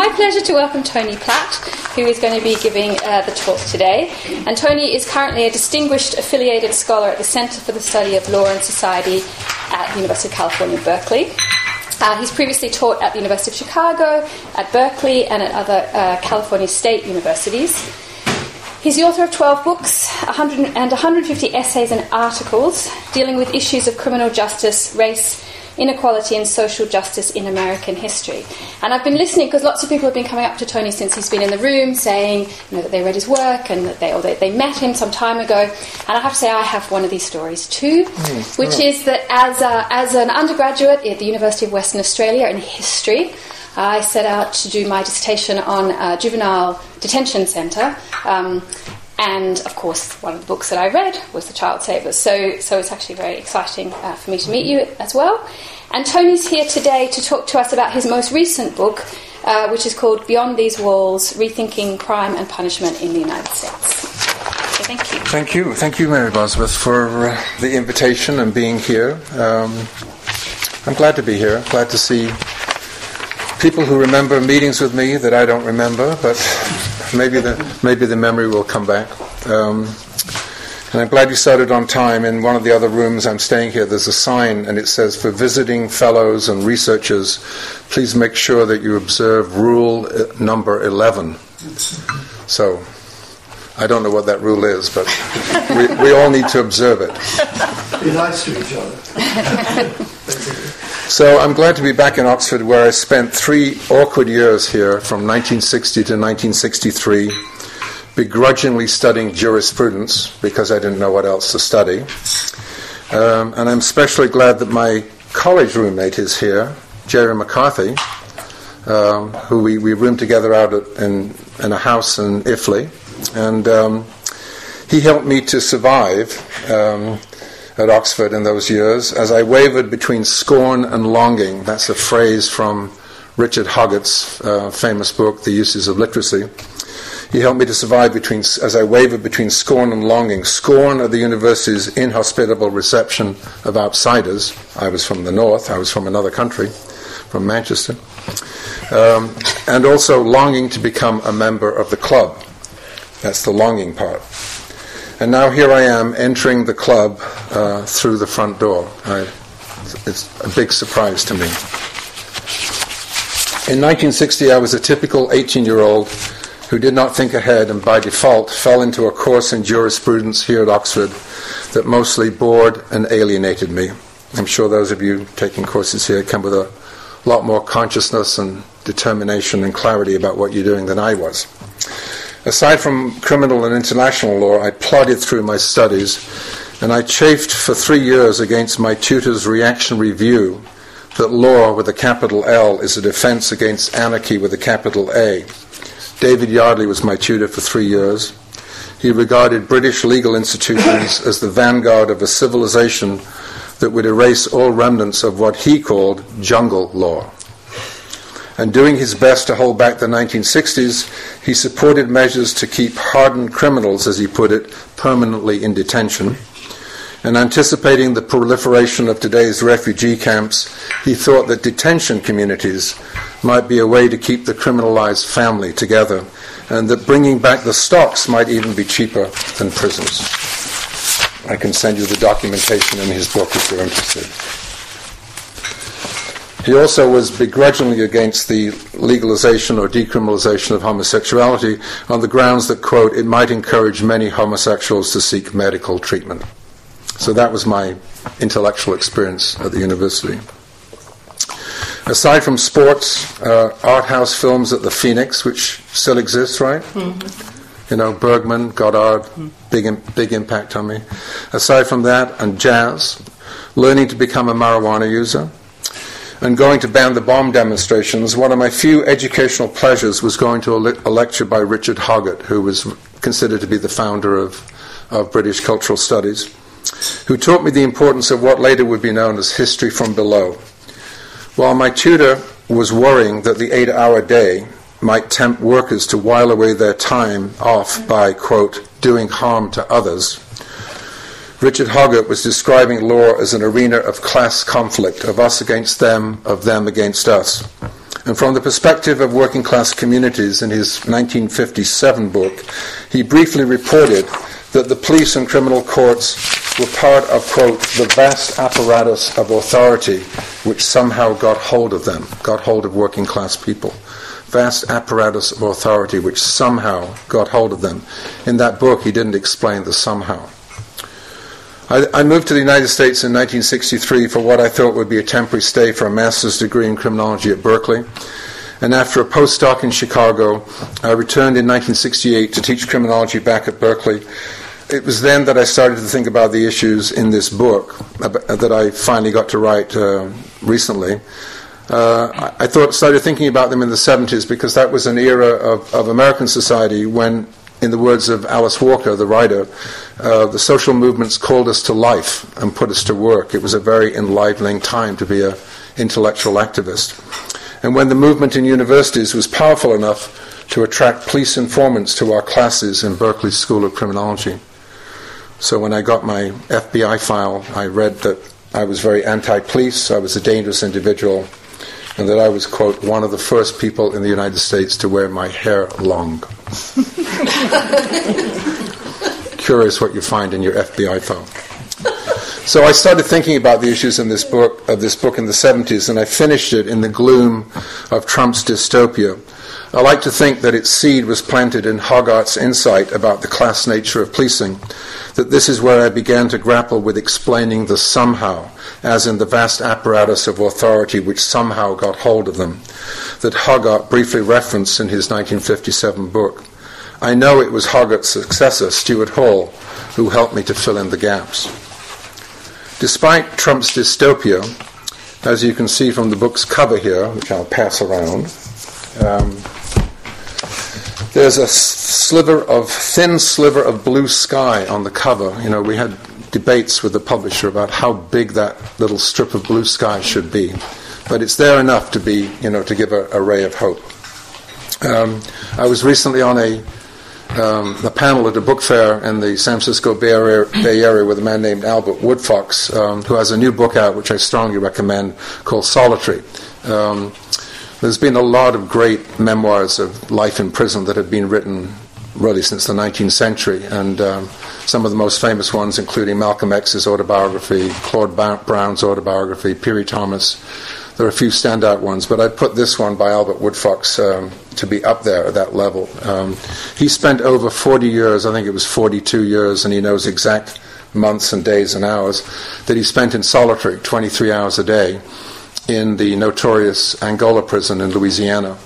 my pleasure to welcome Tony Platt, who is going to be giving uh, the talk today. And Tony is currently a distinguished affiliated scholar at the Center for the Study of Law and Society at the University of California, Berkeley. Uh, he's previously taught at the University of Chicago, at Berkeley, and at other uh, California state universities. He's the author of 12 books 100 and 150 essays and articles dealing with issues of criminal justice, race, inequality and social justice in American history. And I've been listening because lots of people have been coming up to Tony since he's been in the room saying you know, that they read his work and that they, or they, they met him some time ago. And I have to say, I have one of these stories too, mm, which is that as, a, as an undergraduate at the University of Western Australia in history, I set out to do my dissertation on a juvenile detention centre. Um, and of course, one of the books that I read was The Child Savers. So, so it's actually very exciting uh, for me to meet you as well. And Tony's here today to talk to us about his most recent book, uh, which is called Beyond These Walls Rethinking Crime and Punishment in the United States. Thank you. Thank you. Thank you, Mary Bosworth, for uh, the invitation and being here. Um, I'm glad to be here. Glad to see people who remember meetings with me that I don't remember, but maybe the maybe the memory will come back. Um, and I'm glad you started on time. In one of the other rooms I'm staying here, there's a sign, and it says, For visiting fellows and researchers, please make sure that you observe rule uh, number 11. So, I don't know what that rule is, but we, we all need to observe it. Be nice to each other. So I'm glad to be back in Oxford, where I spent three awkward years here from 1960 to 1963 begrudgingly studying jurisprudence because I didn't know what else to study. Um, and I'm especially glad that my college roommate is here, Jerry McCarthy, um, who we, we roomed together out at, in, in a house in Iffley. And um, he helped me to survive um, at Oxford in those years as I wavered between scorn and longing. That's a phrase from Richard Hoggart's uh, famous book, The Uses of Literacy. He helped me to survive between, as I wavered between scorn and longing. Scorn of the university's inhospitable reception of outsiders. I was from the north, I was from another country, from Manchester. Um, and also longing to become a member of the club. That's the longing part. And now here I am entering the club uh, through the front door. I, it's a big surprise to me. In 1960, I was a typical 18 year old who did not think ahead and by default fell into a course in jurisprudence here at Oxford that mostly bored and alienated me. I'm sure those of you taking courses here come with a lot more consciousness and determination and clarity about what you're doing than I was. Aside from criminal and international law, I plodded through my studies and I chafed for three years against my tutor's reactionary view that law with a capital L is a defense against anarchy with a capital A David Yardley was my tutor for three years. He regarded British legal institutions as the vanguard of a civilization that would erase all remnants of what he called jungle law. And doing his best to hold back the 1960s, he supported measures to keep hardened criminals, as he put it, permanently in detention. And anticipating the proliferation of today's refugee camps, he thought that detention communities might be a way to keep the criminalized family together, and that bringing back the stocks might even be cheaper than prisons. I can send you the documentation in his book if you're interested. He also was begrudgingly against the legalization or decriminalization of homosexuality on the grounds that, quote, it might encourage many homosexuals to seek medical treatment. So that was my intellectual experience at the university. Aside from sports, uh, art house films at the Phoenix, which still exists, right? Mm-hmm. You know, Bergman, Godard, mm-hmm. big, big impact on me. Aside from that, and jazz, learning to become a marijuana user, and going to ban the bomb demonstrations, one of my few educational pleasures was going to a, le- a lecture by Richard Hoggart, who was considered to be the founder of, of British cultural studies, who taught me the importance of what later would be known as history from below. While my tutor was worrying that the eight hour day might tempt workers to while away their time off by, quote, doing harm to others, Richard Hoggart was describing law as an arena of class conflict, of us against them, of them against us. And from the perspective of working class communities in his 1957 book, he briefly reported that the police and criminal courts were part of, quote, the vast apparatus of authority which somehow got hold of them, got hold of working class people. Vast apparatus of authority which somehow got hold of them. In that book, he didn't explain the somehow. I, I moved to the United States in 1963 for what I thought would be a temporary stay for a master's degree in criminology at Berkeley. And after a postdoc in Chicago, I returned in 1968 to teach criminology back at Berkeley it was then that I started to think about the issues in this book that I finally got to write uh, recently. Uh, I thought started thinking about them in the 70s because that was an era of, of American society when, in the words of Alice Walker, the writer, uh, the social movements called us to life and put us to work. It was a very enlivening time to be an intellectual activist. And when the movement in universities was powerful enough to attract police informants to our classes in Berkeley School of Criminology. So when I got my FBI file, I read that I was very anti police, I was a dangerous individual, and that I was, quote, one of the first people in the United States to wear my hair long. Curious what you find in your FBI file. So I started thinking about the issues in this book of this book in the 70s, and I finished it in the gloom of Trump's dystopia I like to think that its seed was planted in Hoggart's insight about the class nature of policing, that this is where I began to grapple with explaining the somehow, as in the vast apparatus of authority which somehow got hold of them, that Hoggart briefly referenced in his 1957 book. I know it was Hoggart's successor, Stuart Hall, who helped me to fill in the gaps. Despite Trump's dystopia, as you can see from the book's cover here, which I'll pass around, um, there's a sliver of thin sliver of blue sky on the cover. You know, we had debates with the publisher about how big that little strip of blue sky should be, but it's there enough to be, you know, to give a, a ray of hope. Um, I was recently on a um, a panel at a book fair in the San Francisco Bay Area, Bay Area with a man named Albert Woodfox, um, who has a new book out, which I strongly recommend, called Solitary. Um, there's been a lot of great memoirs of life in prison that have been written really since the 19th century, and um, some of the most famous ones, including Malcolm X's autobiography, Claude Brown's autobiography, Piri Thomas. There are a few standout ones, but I put this one by Albert Woodfox um, to be up there at that level. Um, he spent over 40 years, I think it was 42 years, and he knows exact months and days and hours that he spent in solitary, 23 hours a day in the notorious Angola prison in Louisiana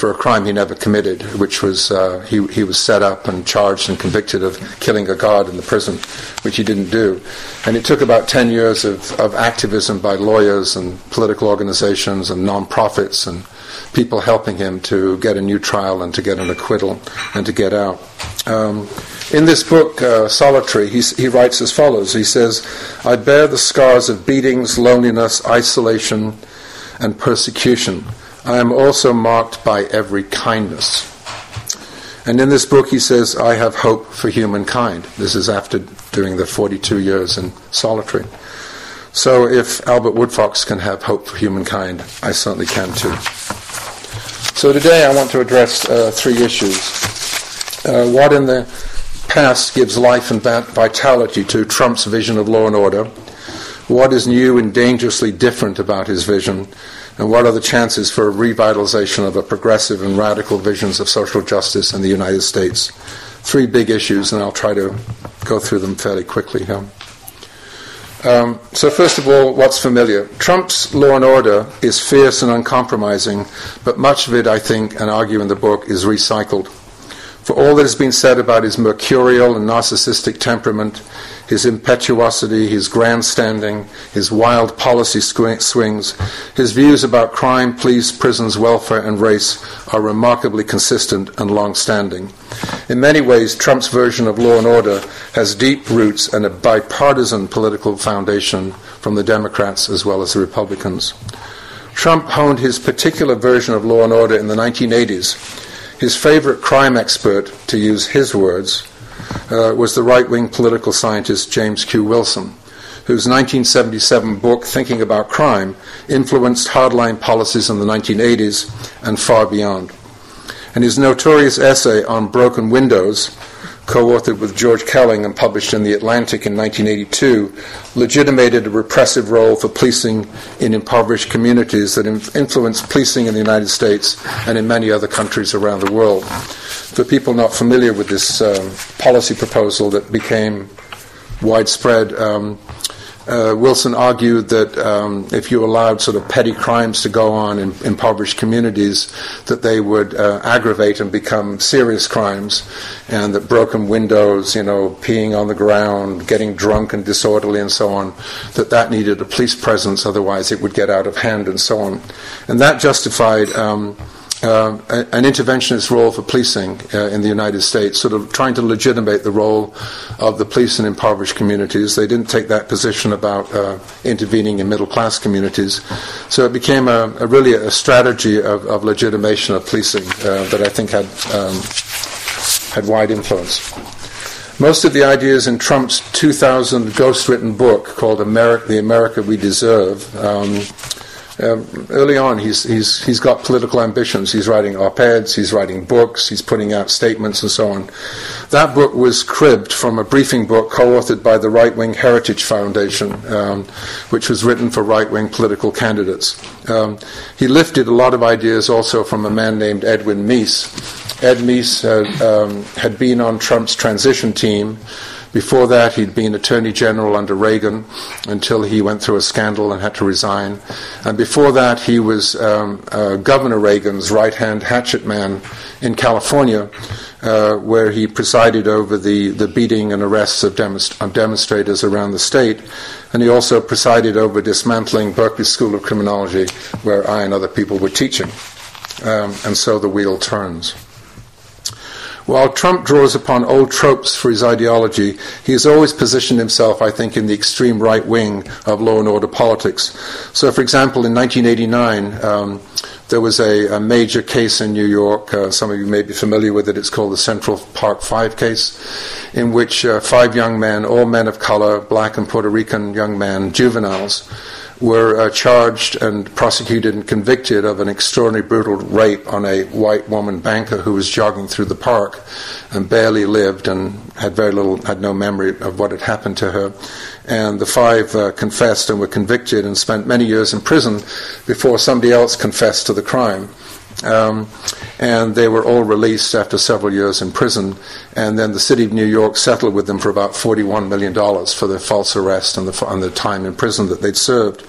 for a crime he never committed, which was uh, he, he was set up and charged and convicted of killing a guard in the prison, which he didn't do. And it took about 10 years of, of activism by lawyers and political organizations and non-profits and people helping him to get a new trial and to get an acquittal and to get out. Um, in this book, uh, Solitary, he, he writes as follows He says, I bear the scars of beatings, loneliness, isolation, and persecution. I am also marked by every kindness. And in this book, he says, I have hope for humankind. This is after doing the 42 years in solitary. So if Albert Woodfox can have hope for humankind, I certainly can too. So today I want to address uh, three issues. Uh, what in the past gives life and vitality to Trump's vision of law and order, what is new and dangerously different about his vision, and what are the chances for a revitalization of a progressive and radical visions of social justice in the United States. Three big issues, and I'll try to go through them fairly quickly here. Um, so, first of all, what's familiar? Trump's law and order is fierce and uncompromising, but much of it, I think, and argue in the book, is recycled. For all that has been said about his mercurial and narcissistic temperament, his impetuosity, his grandstanding, his wild policy swings, his views about crime, police, prisons, welfare, and race are remarkably consistent and long standing. In many ways, Trump's version of law and order has deep roots and a bipartisan political foundation from the Democrats as well as the Republicans. Trump honed his particular version of law and order in the 1980s his favorite crime expert, to use his words, uh, was the right wing political scientist James Q. Wilson, whose 1977 book, Thinking About Crime, influenced hardline policies in the 1980s and far beyond. And his notorious essay on broken windows, co authored with George Kelling and published in The Atlantic in 1982, legitimated a repressive role for policing in impoverished communities that influenced policing in the United States and in many other countries around the world. For people not familiar with this um, policy proposal that became widespread, um, uh, Wilson argued that um, if you allowed sort of petty crimes to go on in impoverished communities, that they would uh, aggravate and become serious crimes, and that broken windows, you know, peeing on the ground, getting drunk and disorderly, and so on, that that needed a police presence, otherwise it would get out of hand, and so on, and that justified. Um, uh, an interventionist role for policing uh, in the United States, sort of trying to legitimate the role of the police in impoverished communities. They didn't take that position about uh, intervening in middle class communities. So it became a, a really a strategy of, of, legitimation of policing uh, that I think had, um, had wide influence. Most of the ideas in Trump's 2000 ghost written book called The America We Deserve. Um, um, early on, he's, he's, he's got political ambitions. He's writing op eds, he's writing books, he's putting out statements, and so on. That book was cribbed from a briefing book co authored by the Right Wing Heritage Foundation, um, which was written for right wing political candidates. Um, he lifted a lot of ideas also from a man named Edwin Meese. Ed Meese had, um, had been on Trump's transition team. Before that, he'd been Attorney General under Reagan until he went through a scandal and had to resign. And before that, he was um, uh, Governor Reagan's right hand hatchet man in California, uh, where he presided over the, the beating and arrests of, demonst- of demonstrators around the state. And he also presided over dismantling Berkeley School of Criminology, where I and other people were teaching. Um, and so the wheel turns. While Trump draws upon old tropes for his ideology, he has always positioned himself, I think, in the extreme right wing of law and order politics. So, for example, in 1989, um, there was a, a, major case in New York. Uh, some of you may be familiar with it. It's called the Central Park Five case, in which uh, five young men, all men of color, black and Puerto Rican young men, juveniles, were uh, charged and prosecuted and convicted of an extraordinary brutal rape on a white woman banker who was jogging through the park and barely lived and had very little, had no memory of what had happened to her. And the five uh, confessed and were convicted and spent many years in prison before somebody else confessed to the crime. Um, and they were all released after several years in prison. And then the city of New York settled with them for about $41 million for their false arrest and the, and the time in prison that they'd served.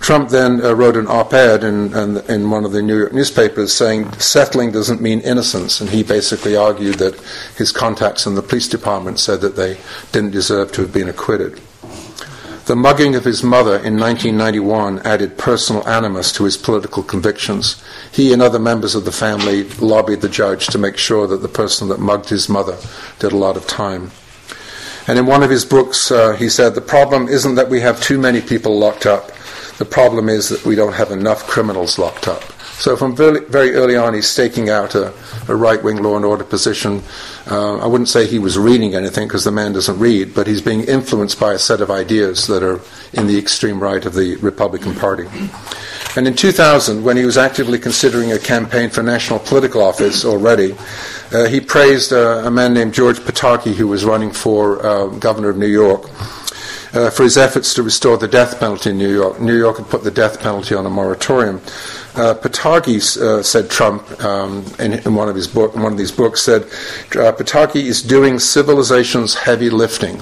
Trump then uh, wrote an op ed in, in, in, one of the New York newspapers saying settling doesn't mean innocence. And he basically argued that his contacts in the police department said that they didn't deserve to have been acquitted. The mugging of his mother in 1991 added personal animus to his political convictions. He and other members of the family lobbied the judge to make sure that the person that mugged his mother did a lot of time. And in one of his books, uh, he said, The problem isn't that we have too many people locked up, the problem is that we don't have enough criminals locked up. So from very, very early on, he's staking out a, a right-wing law and order position. Uh, I wouldn't say he was reading anything because the man doesn't read, but he's being influenced by a set of ideas that are in the extreme right of the Republican Party. And in 2000, when he was actively considering a campaign for national political office already, uh, he praised uh, a man named George Pataki, who was running for uh, governor of New York uh, for his efforts to restore the death penalty in New York. New York had put the death penalty on a moratorium. Uh, Pataki uh, said Trump um, in, in, one of his book, in one of these books said uh, Pataki is doing civilization's heavy lifting,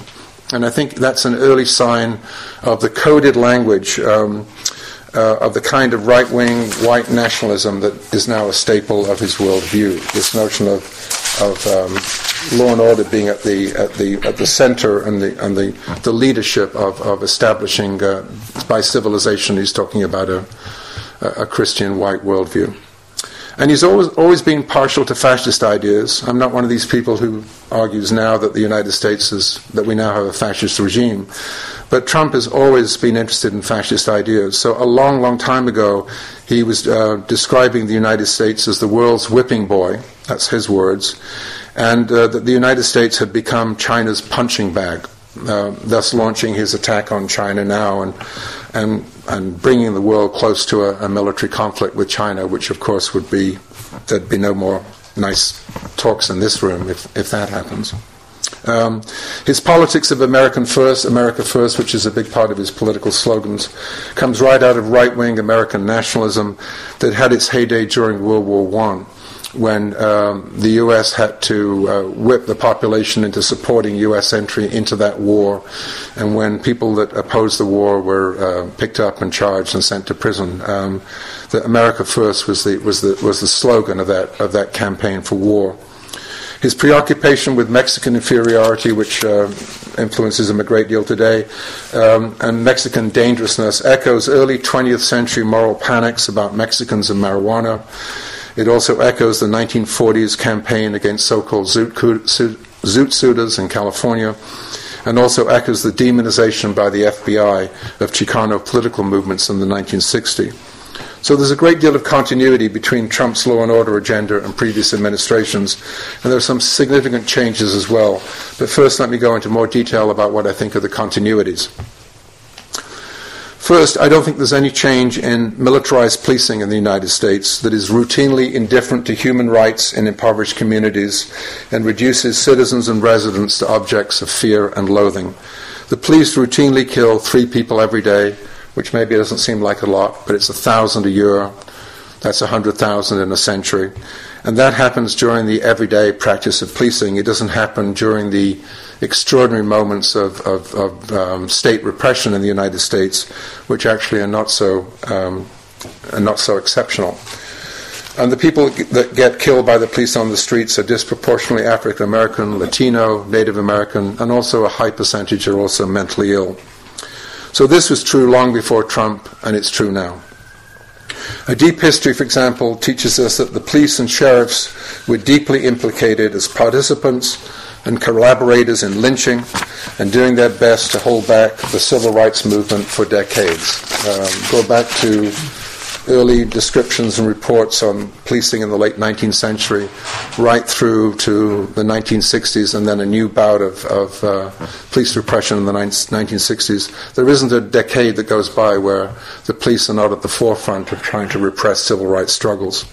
and I think that's an early sign of the coded language. Um, uh, of the kind of right wing white nationalism that is now a staple of his worldview. This notion of, of um, law and order being at the, at the, at the center and the, and the, the leadership of, of establishing, uh, by civilization, he's talking about a, a Christian white worldview. And he's always, always been partial to fascist ideas. I'm not one of these people who argues now that the United States is, that we now have a fascist regime. But Trump has always been interested in fascist ideas. So a long, long time ago, he was uh, describing the United States as the world's whipping boy. That's his words. And uh, that the United States had become China's punching bag. uh, thus launching his attack on China now and, and, and bringing the world close to a, a military conflict with China, which of course would be, there'd be no more nice talks in this room if, if that happens. Um, his politics of American First, America First, which is a big part of his political slogans, comes right out of right wing American nationalism that had its heyday during World War I when um, the U.S. had to uh, whip the population into supporting U.S. entry into that war, and when people that opposed the war were uh, picked up and charged and sent to prison. Um, the America First was the, was, the, was the slogan of that, of that campaign for war. His preoccupation with Mexican inferiority, which uh, influences him a great deal today, um, and Mexican dangerousness, echoes early 20th century moral panics about Mexicans and marijuana. It also echoes the 1940s campaign against so called zoot, suitors in California, and also echoes the demonization by the FBI of Chicano political movements in the 1960s. So there's a great deal of continuity between Trump's law and order agenda and previous administrations, and there are some significant changes as well. But first, let me go into more detail about what I think are the continuities. First, I don't think there's any change in militarized policing in the United States that is routinely indifferent to human rights in impoverished communities and reduces citizens and residents to objects of fear and loathing. The police routinely kill three people every day, which maybe doesn't seem like a lot, but it's a thousand a year. That's a hundred thousand in a century. And that happens during the everyday practice of policing. It doesn't happen during the extraordinary moments of, of, of um, state repression in the United States, which actually are not so, um, are not so exceptional. And the people that get killed by the police on the streets are disproportionately African American, Latino, Native American, and also a high percentage are also mentally ill. So this was true long before Trump, and it's true now. A deep history, for example, teaches us that the police and sheriffs were deeply implicated as participants and collaborators in lynching and doing their best to hold back the civil rights movement for decades. Um, go back to early descriptions and reports on policing in the late 19th century, right through to the 1960s, and then a new bout of, of uh, police repression in the 1960s. There isn't a decade that goes by where the police are not at the forefront of trying to repress civil rights struggles.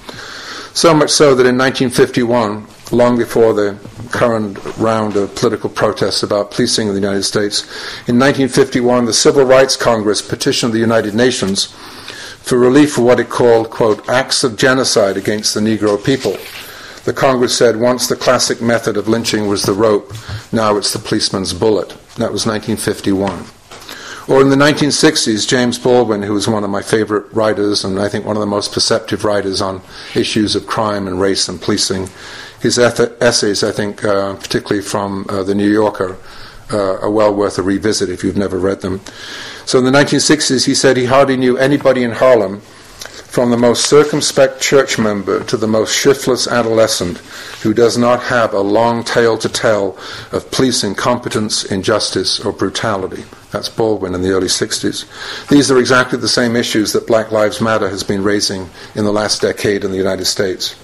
So much so that in 1951, long before the current round of political protests about policing in the United States. In 1951, the Civil Rights Congress petitioned the United Nations for relief for what it called, quote, acts of genocide against the Negro people. The Congress said once the classic method of lynching was the rope, now it's the policeman's bullet. That was 1951. Or in the 1960s, James Baldwin, who was one of my favorite writers and I think one of the most perceptive writers on issues of crime and race and policing, his essays, I think, uh, particularly from uh, the New Yorker, uh, are well worth a revisit if you've never read them. So in the 1960s, he said he hardly knew anybody in Harlem, from the most circumspect church member to the most shiftless adolescent, who does not have a long tale to tell of police incompetence, injustice, or brutality. That's Baldwin in the early 60s. These are exactly the same issues that Black Lives Matter has been raising in the last decade in the United States.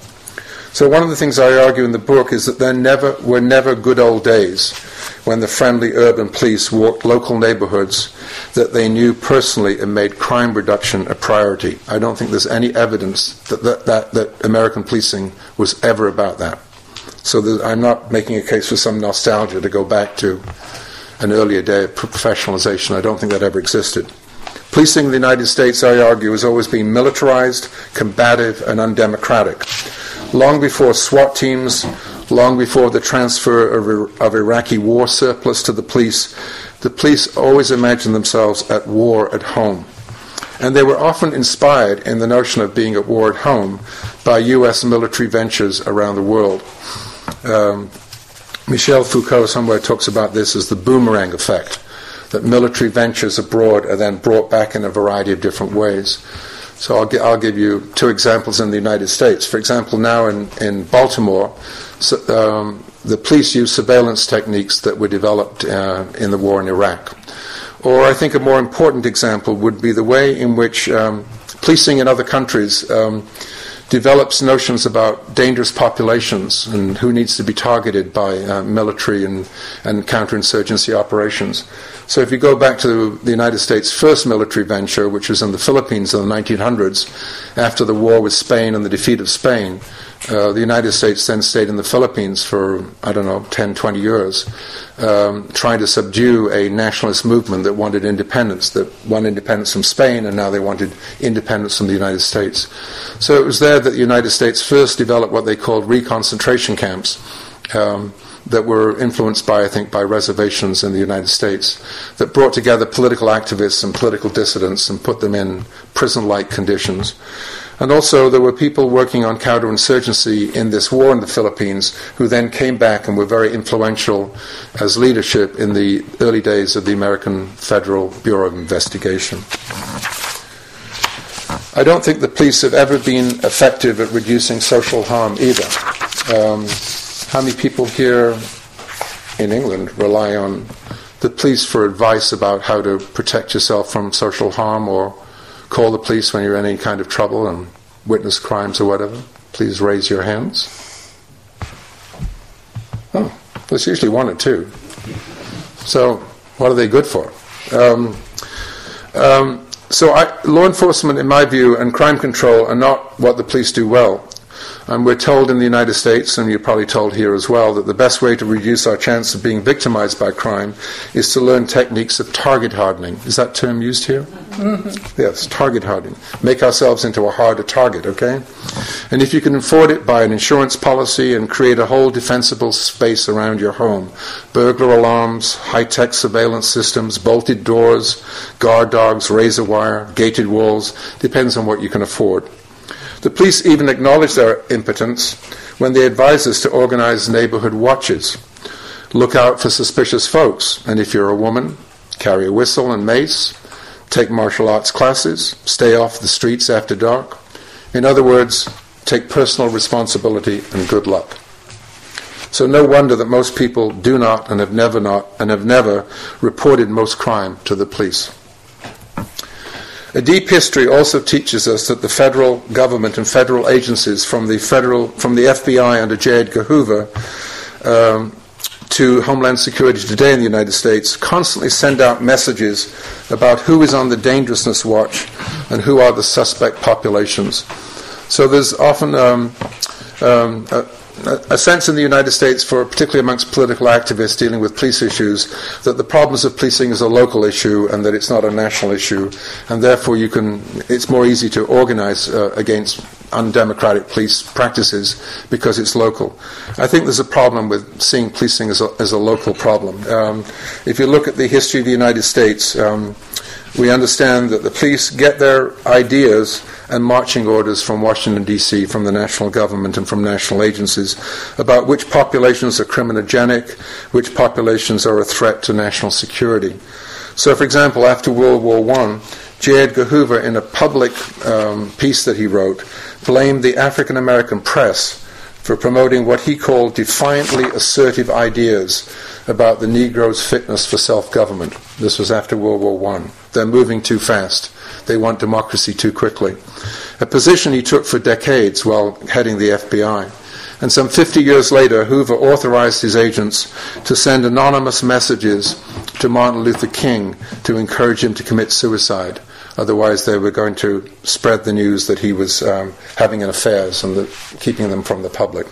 So one of the things I argue in the book is that there never were never good old days when the friendly urban police walked local neighborhoods that they knew personally and made crime reduction a priority. I don't think there's any evidence that, that, that, that American policing was ever about that. So I'm not making a case for some nostalgia to go back to an earlier day of professionalization. I don't think that ever existed. Policing in the United States, I argue, has always been militarized, combative, and undemocratic. Long before SWAT teams, long before the transfer of, of Iraqi war surplus to the police, the police always imagined themselves at war at home. And they were often inspired in the notion of being at war at home by U.S. military ventures around the world. Um, Michel Foucault somewhere talks about this as the boomerang effect, that military ventures abroad are then brought back in a variety of different ways. So I'll, I'll give you two examples in the United States. For example, now in, in Baltimore, so, um, the police use surveillance techniques that were developed uh, in the war in Iraq. Or I think a more important example would be the way in which um, policing in other countries um, develops notions about dangerous populations and who needs to be targeted by uh, military and, and counterinsurgency operations. So if you go back to the United States' first military venture, which was in the Philippines in the 1900s, after the war with Spain and the defeat of Spain, uh, the United States then stayed in the Philippines for, I don't know, 10, 20 years, um, trying to subdue a nationalist movement that wanted independence, that wanted independence from Spain, and now they wanted independence from the United States. So it was there that the United States first developed what they called reconcentration camps. Um, that were influenced by, I think, by reservations in the United States that brought together political activists and political dissidents and put them in prison like conditions. And also, there were people working on counterinsurgency in this war in the Philippines who then came back and were very influential as leadership in the early days of the American Federal Bureau of Investigation. I don't think the police have ever been effective at reducing social harm either. Um, how many people here in England rely on the police for advice about how to protect yourself from social harm or call the police when you're in any kind of trouble and witness crimes or whatever, please raise your hands. Oh, there's usually one or two. So, what are they good for? Um, um, so, I, law enforcement, in my view, and crime control are not what the police do well. And we're told in the United States, and you're probably told here as well, that the best way to reduce our chance of being victimized by crime is to learn techniques of target hardening. Is that term used here? Mm-hmm. Yes, target hardening. Make ourselves into a harder target, okay? And if you can afford it by an insurance policy and create a whole defensible space around your home burglar alarms, high tech surveillance systems, bolted doors, guard dogs, razor wire, gated walls, depends on what you can afford. The police even acknowledge their impotence when they advise us to organize neighborhood watches. Look out for suspicious folks, and if you're a woman, carry a whistle and mace, take martial arts classes, stay off the streets after dark. In other words, take personal responsibility and good luck. So no wonder that most people do not and have never not and have never reported most crime to the police. A deep history also teaches us that the federal government and federal agencies, from the federal, from the FBI under J. Edgar Hoover um, to Homeland Security today in the United States, constantly send out messages about who is on the dangerousness watch and who are the suspect populations. So there's often um, um, a, a sense in the United States, for particularly amongst political activists dealing with police issues, that the problems of policing is a local issue and that it's not a national issue, and therefore you can. It's more easy to organise uh, against undemocratic police practices because it's local. I think there's a problem with seeing policing as a, as a local problem. Um, if you look at the history of the United States. Um, we understand that the police get their ideas and marching orders from Washington, D.C., from the national government and from national agencies about which populations are criminogenic, which populations are a threat to national security. So, for example, after World War I, J. Edgar Hoover, in a public um, piece that he wrote, blamed the African American press for promoting what he called defiantly assertive ideas about the Negro's fitness for self government. This was after World War I. They're moving too fast. They want democracy too quickly. A position he took for decades while heading the FBI. And some 50 years later, Hoover authorized his agents to send anonymous messages to Martin Luther King to encourage him to commit suicide. Otherwise, they were going to spread the news that he was um, having affairs and that, keeping them from the public.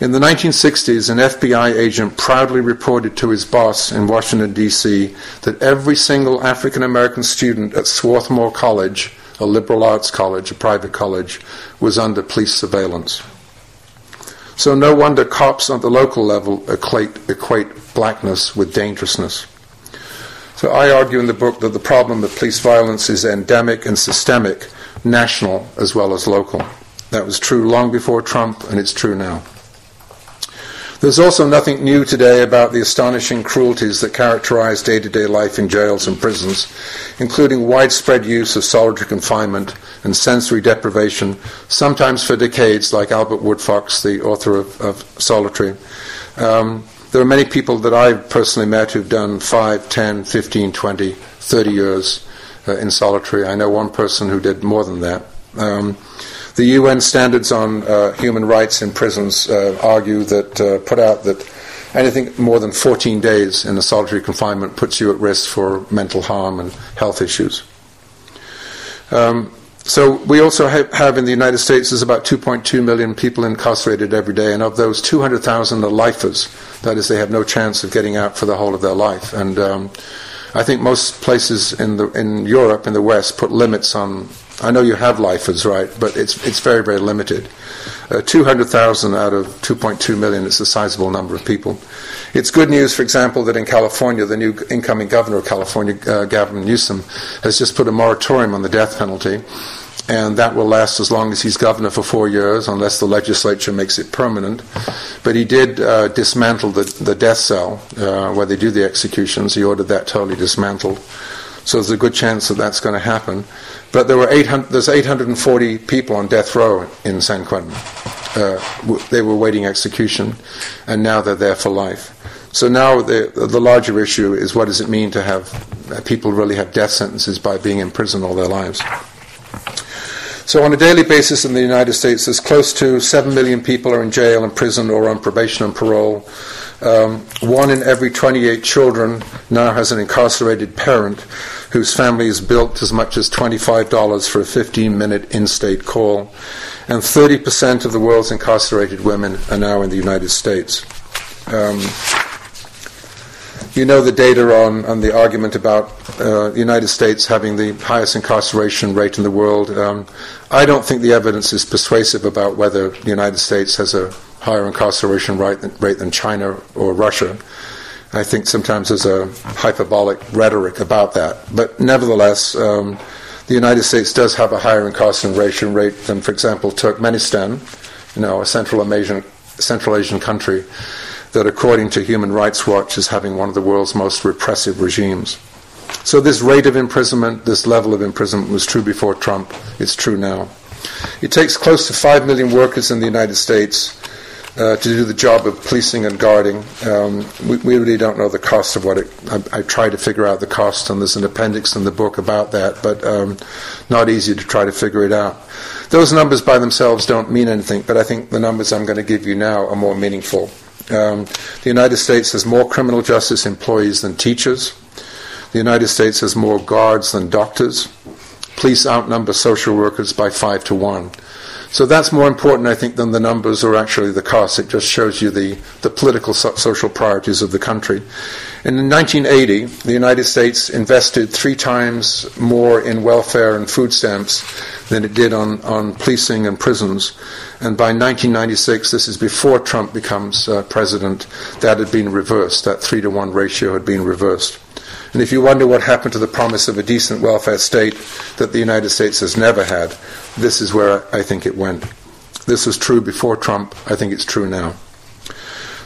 In the 1960s, an FBI agent proudly reported to his boss in Washington, D.C., that every single African American student at Swarthmore College, a liberal arts college, a private college, was under police surveillance. So no wonder cops on the local level equate, equate blackness with dangerousness. So I argue in the book that the problem of police violence is endemic and systemic, national as well as local. That was true long before Trump, and it's true now. There's also nothing new today about the astonishing cruelties that characterize day to day life in jails and prisons, including widespread use of solitary confinement and sensory deprivation, sometimes for decades, like Albert Woodfox, the author of, of Solitary. Um, there are many people that I've personally met who've done 5, 10, 15, 20, 30 years uh, in solitary. I know one person who did more than that. Um, The UN standards on uh, human rights in prisons uh, argue that, uh, put out that anything more than 14 days in a solitary confinement puts you at risk for mental harm and health issues. Um, so we also have, have, in the United States there's about 2.2 million people incarcerated every day, and of those, 200,000 are lifers. That is, they have no chance of getting out for the whole of their life. And um, I think most places in the in Europe in the West put limits on I know you have lifers, right? But it's it's very very limited. Uh, Two hundred thousand out of two point two million is a sizable number of people. It's good news, for example, that in California, the new incoming governor of California, uh, Gavin Newsom, has just put a moratorium on the death penalty, and that will last as long as he's governor for four years, unless the legislature makes it permanent. But he did uh, dismantle the, the death cell uh, where they do the executions. He ordered that totally dismantled. So there's a good chance that that's going to happen. But there were 800, there's 840 people on death row in San Quentin. Uh, they were waiting execution, and now they're there for life. So now the, the larger issue is what does it mean to have uh, people really have death sentences by being in prison all their lives? So, on a daily basis in the United States, there's close to 7 million people are in jail and prison or on probation and parole. Um, one in every 28 children now has an incarcerated parent whose family is built as much as $25 for a 15 minute in state call. And 30% of the world's incarcerated women are now in the United States. Um, you know the data on, on the argument about uh, the United States having the highest incarceration rate in the world. Um, I don't think the evidence is persuasive about whether the United States has a higher incarceration rate than, rate than China or Russia. I think sometimes there's a hyperbolic rhetoric about that. But nevertheless, um, the United States does have a higher incarceration rate than, for example, Turkmenistan, you know, a Central Asian, Central Asian country that, according to Human Rights Watch, is having one of the world's most repressive regimes. So, this rate of imprisonment, this level of imprisonment was true before Trump. It's true now. It takes close to 5 million workers in the United States uh, to do the job of policing and guarding. Um, we, we, really don't know the cost of what it. I, I tried to figure out the cost, and there's an appendix in the book about that, but um, not easy to try to figure it out. Those numbers by themselves don't mean anything, but I think the numbers I'm going to give you now are more meaningful. Um, the United States has more criminal justice employees than teachers. The United States has more guards than doctors. Police outnumber social workers by five to one. So that's more important, I think, than the numbers or actually the costs. It just shows you the, the political so- social priorities of the country. And in 1980, the United States invested three times more in welfare and food stamps than it did on, on policing and prisons. And by 1996, this is before Trump becomes uh, president, that had been reversed. That three to one ratio had been reversed. And if you wonder what happened to the promise of a decent welfare state that the United States has never had, this is where I think it went. This was true before Trump. I think it's true now.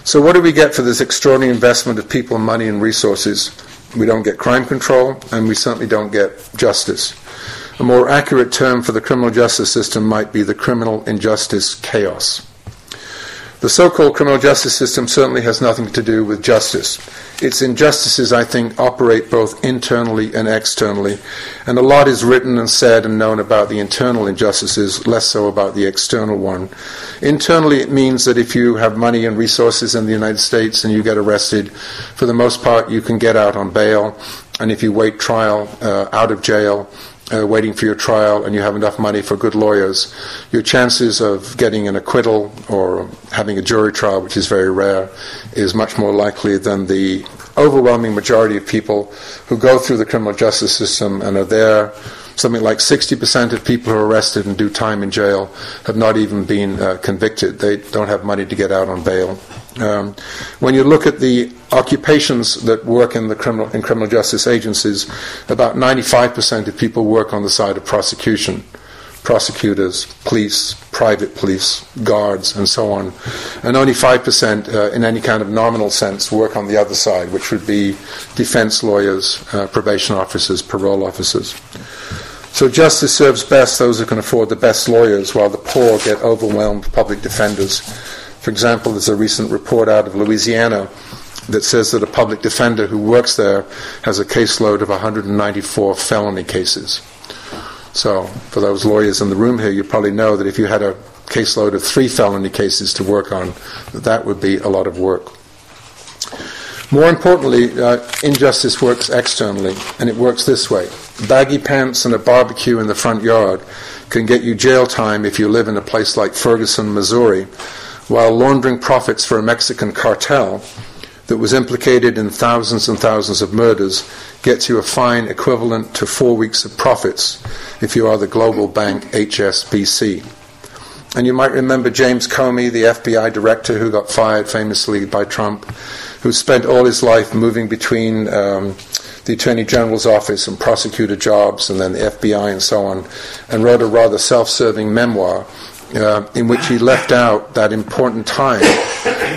So, what do we get for this extraordinary investment of people, money, and resources? We don't get crime control, and we certainly don't get justice. A more accurate term for the criminal justice system might be the criminal injustice chaos. The so called criminal justice system certainly has nothing to do with justice. Its injustices, I think, operate both internally and externally, and a lot is written and said and known about the internal injustices, less so about the external one. Internally, it means that if you have money and resources in the United States and you get arrested, for the most part, you can get out on bail, and if you wait trial uh, out of jail, uh, waiting for your trial and you have enough money for good lawyers, your chances of getting an acquittal or having a jury trial, which is very rare, is much more likely than the overwhelming majority of people who go through the criminal justice system and are there. Something like 60% of people who are arrested and do time in jail have not even been uh, convicted. They don't have money to get out on bail. Um, when you look at the occupations that work in the criminal in criminal justice agencies, about 95% of people work on the side of prosecution, prosecutors, police, private police, guards, and so on, and only 5% uh, in any kind of nominal sense work on the other side, which would be defense lawyers, uh, probation officers, parole officers. So justice serves best those who can afford the best lawyers, while the poor get overwhelmed public defenders for example, there's a recent report out of Louisiana that says that a public defender who works there has a caseload of 194 felony cases. So, for those lawyers in the room here, you probably know that if you had a caseload of three felony cases to work on, that would be a lot of work. More importantly, uh, injustice works externally, and it works this way. Baggy pants and a barbecue in the front yard can get you jail time if you live in a place like Ferguson, Missouri, while laundering profits for a Mexican cartel that was implicated in thousands and thousands of murders gets you a fine equivalent to four weeks of profits if you are the global bank HSBC. And you might remember James Comey, the FBI director who got fired famously by Trump, who spent all his life moving between um, the Attorney General's office and prosecutor jobs and then the FBI and so on, and wrote a rather self serving memoir uh, in which he left out that important time,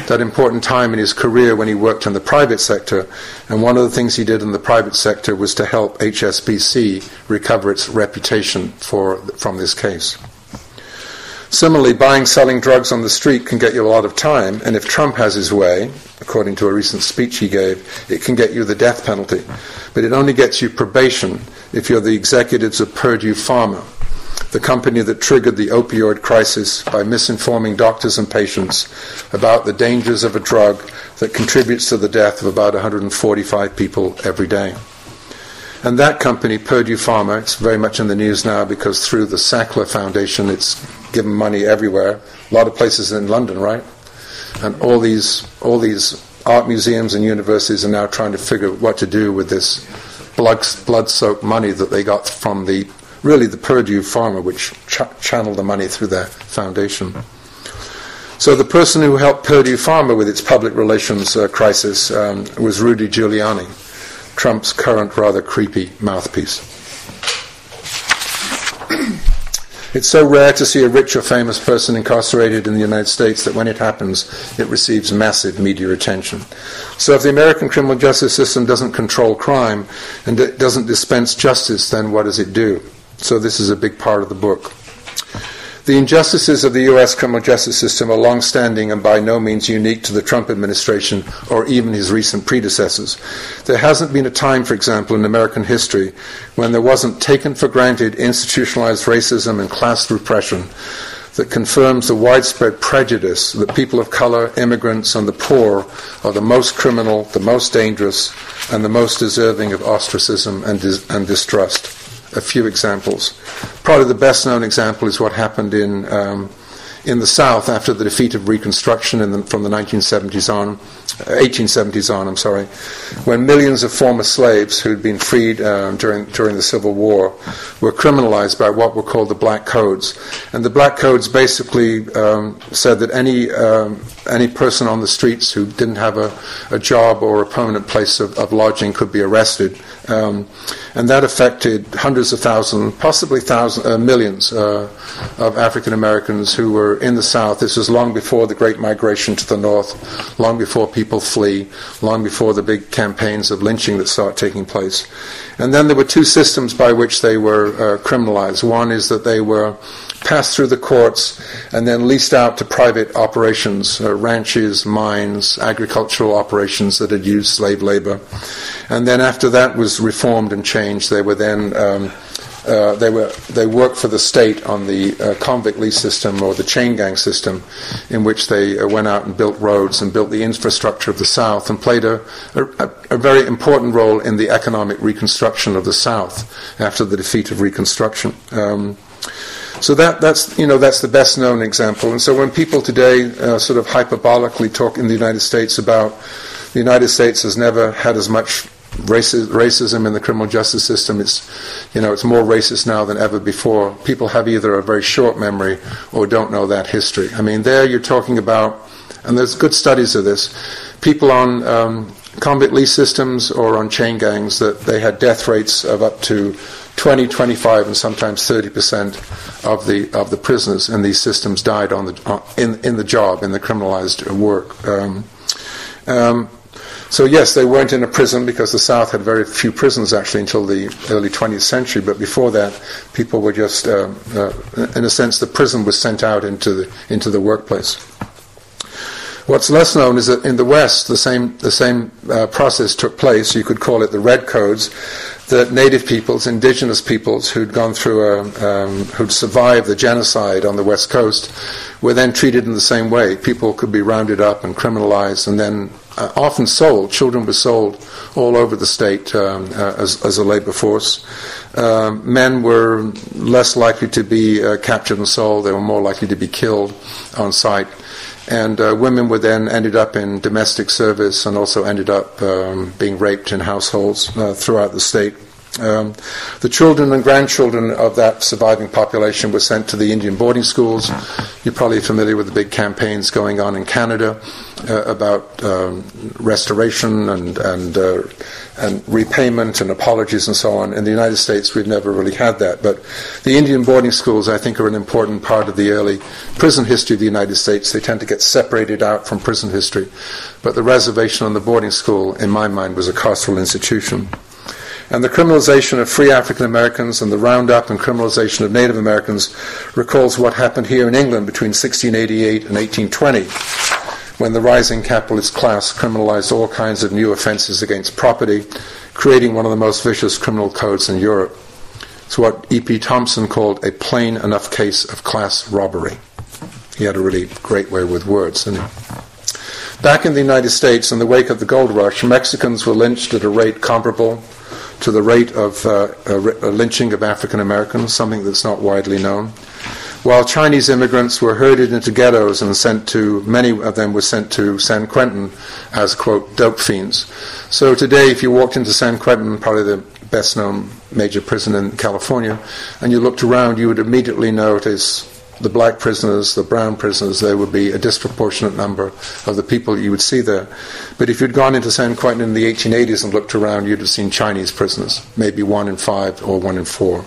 that important time in his career when he worked in the private sector. And one of the things he did in the private sector was to help HSBC recover its reputation for, from this case. Similarly, buying, selling drugs on the street can get you a lot of time, and if Trump has his way, according to a recent speech he gave, it can get you the death penalty. But it only gets you probation if you're the executives of Purdue Pharma, the company that triggered the opioid crisis by misinforming doctors and patients about the dangers of a drug that contributes to the death of about 145 people every day. And that company, Purdue Pharma, it's very much in the news now because through the Sackler Foundation, it's given money everywhere. A lot of places in London, right? And all these, all these art museums and universities are now trying to figure what to do with this blood, blood-soaked money that they got from the, really the Purdue Pharma, which ch- channeled the money through their foundation. So the person who helped Purdue Pharma with its public relations uh, crisis um, was Rudy Giuliani. Trump's current rather creepy mouthpiece. It's so rare to see a rich or famous person incarcerated in the United States that when it happens, it receives massive media attention. So if the American criminal justice system doesn't control crime and it doesn't dispense justice, then what does it do? So this is a big part of the book. The injustices of the U.S. criminal justice system are long standing and by no means unique to the Trump administration or even his recent predecessors. There hasn't been a time, for example, in American history when there wasn't taken for granted institutionalized racism and class repression that confirms the widespread prejudice that people of color, immigrants, and the poor are the most criminal, the most dangerous, and the most deserving of ostracism and, dis- and distrust a few examples. Probably the best known example is what happened in, um, in the South after the defeat of Reconstruction the, from the 1970s on, 1870s on, I'm sorry, when millions of former slaves who had been freed um, during, during the Civil War were criminalized by what were called the Black Codes. And the Black Codes basically um, said that any, um, any person on the streets who didn't have a, a job or a permanent place of, of lodging could be arrested. Um, and that affected hundreds of thousands, possibly thousands, uh, millions uh, of African Americans who were in the South. This was long before the Great Migration to the North, long before people flee, long before the big campaigns of lynching that start taking place. And then there were two systems by which they were uh, criminalized. One is that they were passed through the courts and then leased out to private operations, uh, ranches, mines, agricultural operations that had used slave labor. And then after that was reformed and changed, they were then um, uh, they were they worked for the state on the uh, convict lease system or the chain gang system, in which they uh, went out and built roads and built the infrastructure of the South and played a, a, a, very important role in the economic reconstruction of the South after the defeat of Reconstruction. Um, so that, that's, you know, that's the best known example. And so when people today uh, sort of hyperbolically talk in the United States about the United States has never had as much racism in the criminal justice system, it's, you know, it's more racist now than ever before. People have either a very short memory or don't know that history. I mean, there you're talking about, and there's good studies of this, people on um, convict lease systems or on chain gangs that they had death rates of up to 20, 25, and sometimes 30 percent of the of the prisoners in these systems died on the in in the job in the criminalized work. Um, um, so yes, they weren't in a prison because the South had very few prisons actually until the early 20th century. But before that, people were just, uh, uh, in a sense, the prison was sent out into the into the workplace. What's less known is that in the West, the same, the same uh, process took place. You could call it the Red Codes. that native peoples, indigenous peoples who'd gone through a, um, who'd survived the genocide on the west coast, were then treated in the same way. People could be rounded up and criminalized, and then uh, often sold. Children were sold all over the state um, uh, as, as, a labor force. Uh, men were less likely to be uh, captured and sold; they were more likely to be killed on sight and uh, women were then ended up in domestic service and also ended up um, being raped in households uh, throughout the state. Um, the children and grandchildren of that surviving population were sent to the Indian boarding schools. You're probably familiar with the big campaigns going on in Canada uh, about um, restoration and and uh, and repayment and apologies and so on. In the United States, we've never really had that. But the Indian boarding schools, I think, are an important part of the early prison history of the United States. They tend to get separated out from prison history. But the reservation on the boarding school, in my mind, was a carceral institution. And the criminalization of free African Americans and the roundup and criminalization of Native Americans recalls what happened here in England between 1688 and 1820, when the rising capitalist class criminalized all kinds of new offenses against property, creating one of the most vicious criminal codes in Europe. It's what E.P. Thompson called a plain enough case of class robbery. He had a really great way with words, didn't he? Back in the United States, in the wake of the gold rush, Mexicans were lynched at a rate comparable to the rate of uh, a, a lynching of African Americans, something that's not widely known. While Chinese immigrants were herded into ghettos and sent to, many of them were sent to San Quentin as, quote, dope fiends. So today, if you walked into San Quentin, probably the best known major prison in California, and you looked around, you would immediately notice the black prisoners, the brown prisoners, there would be a disproportionate number of the people you would see there. But if you'd gone into San Quentin in the 1880s and looked around, you'd have seen Chinese prisoners, maybe one in five or one in four.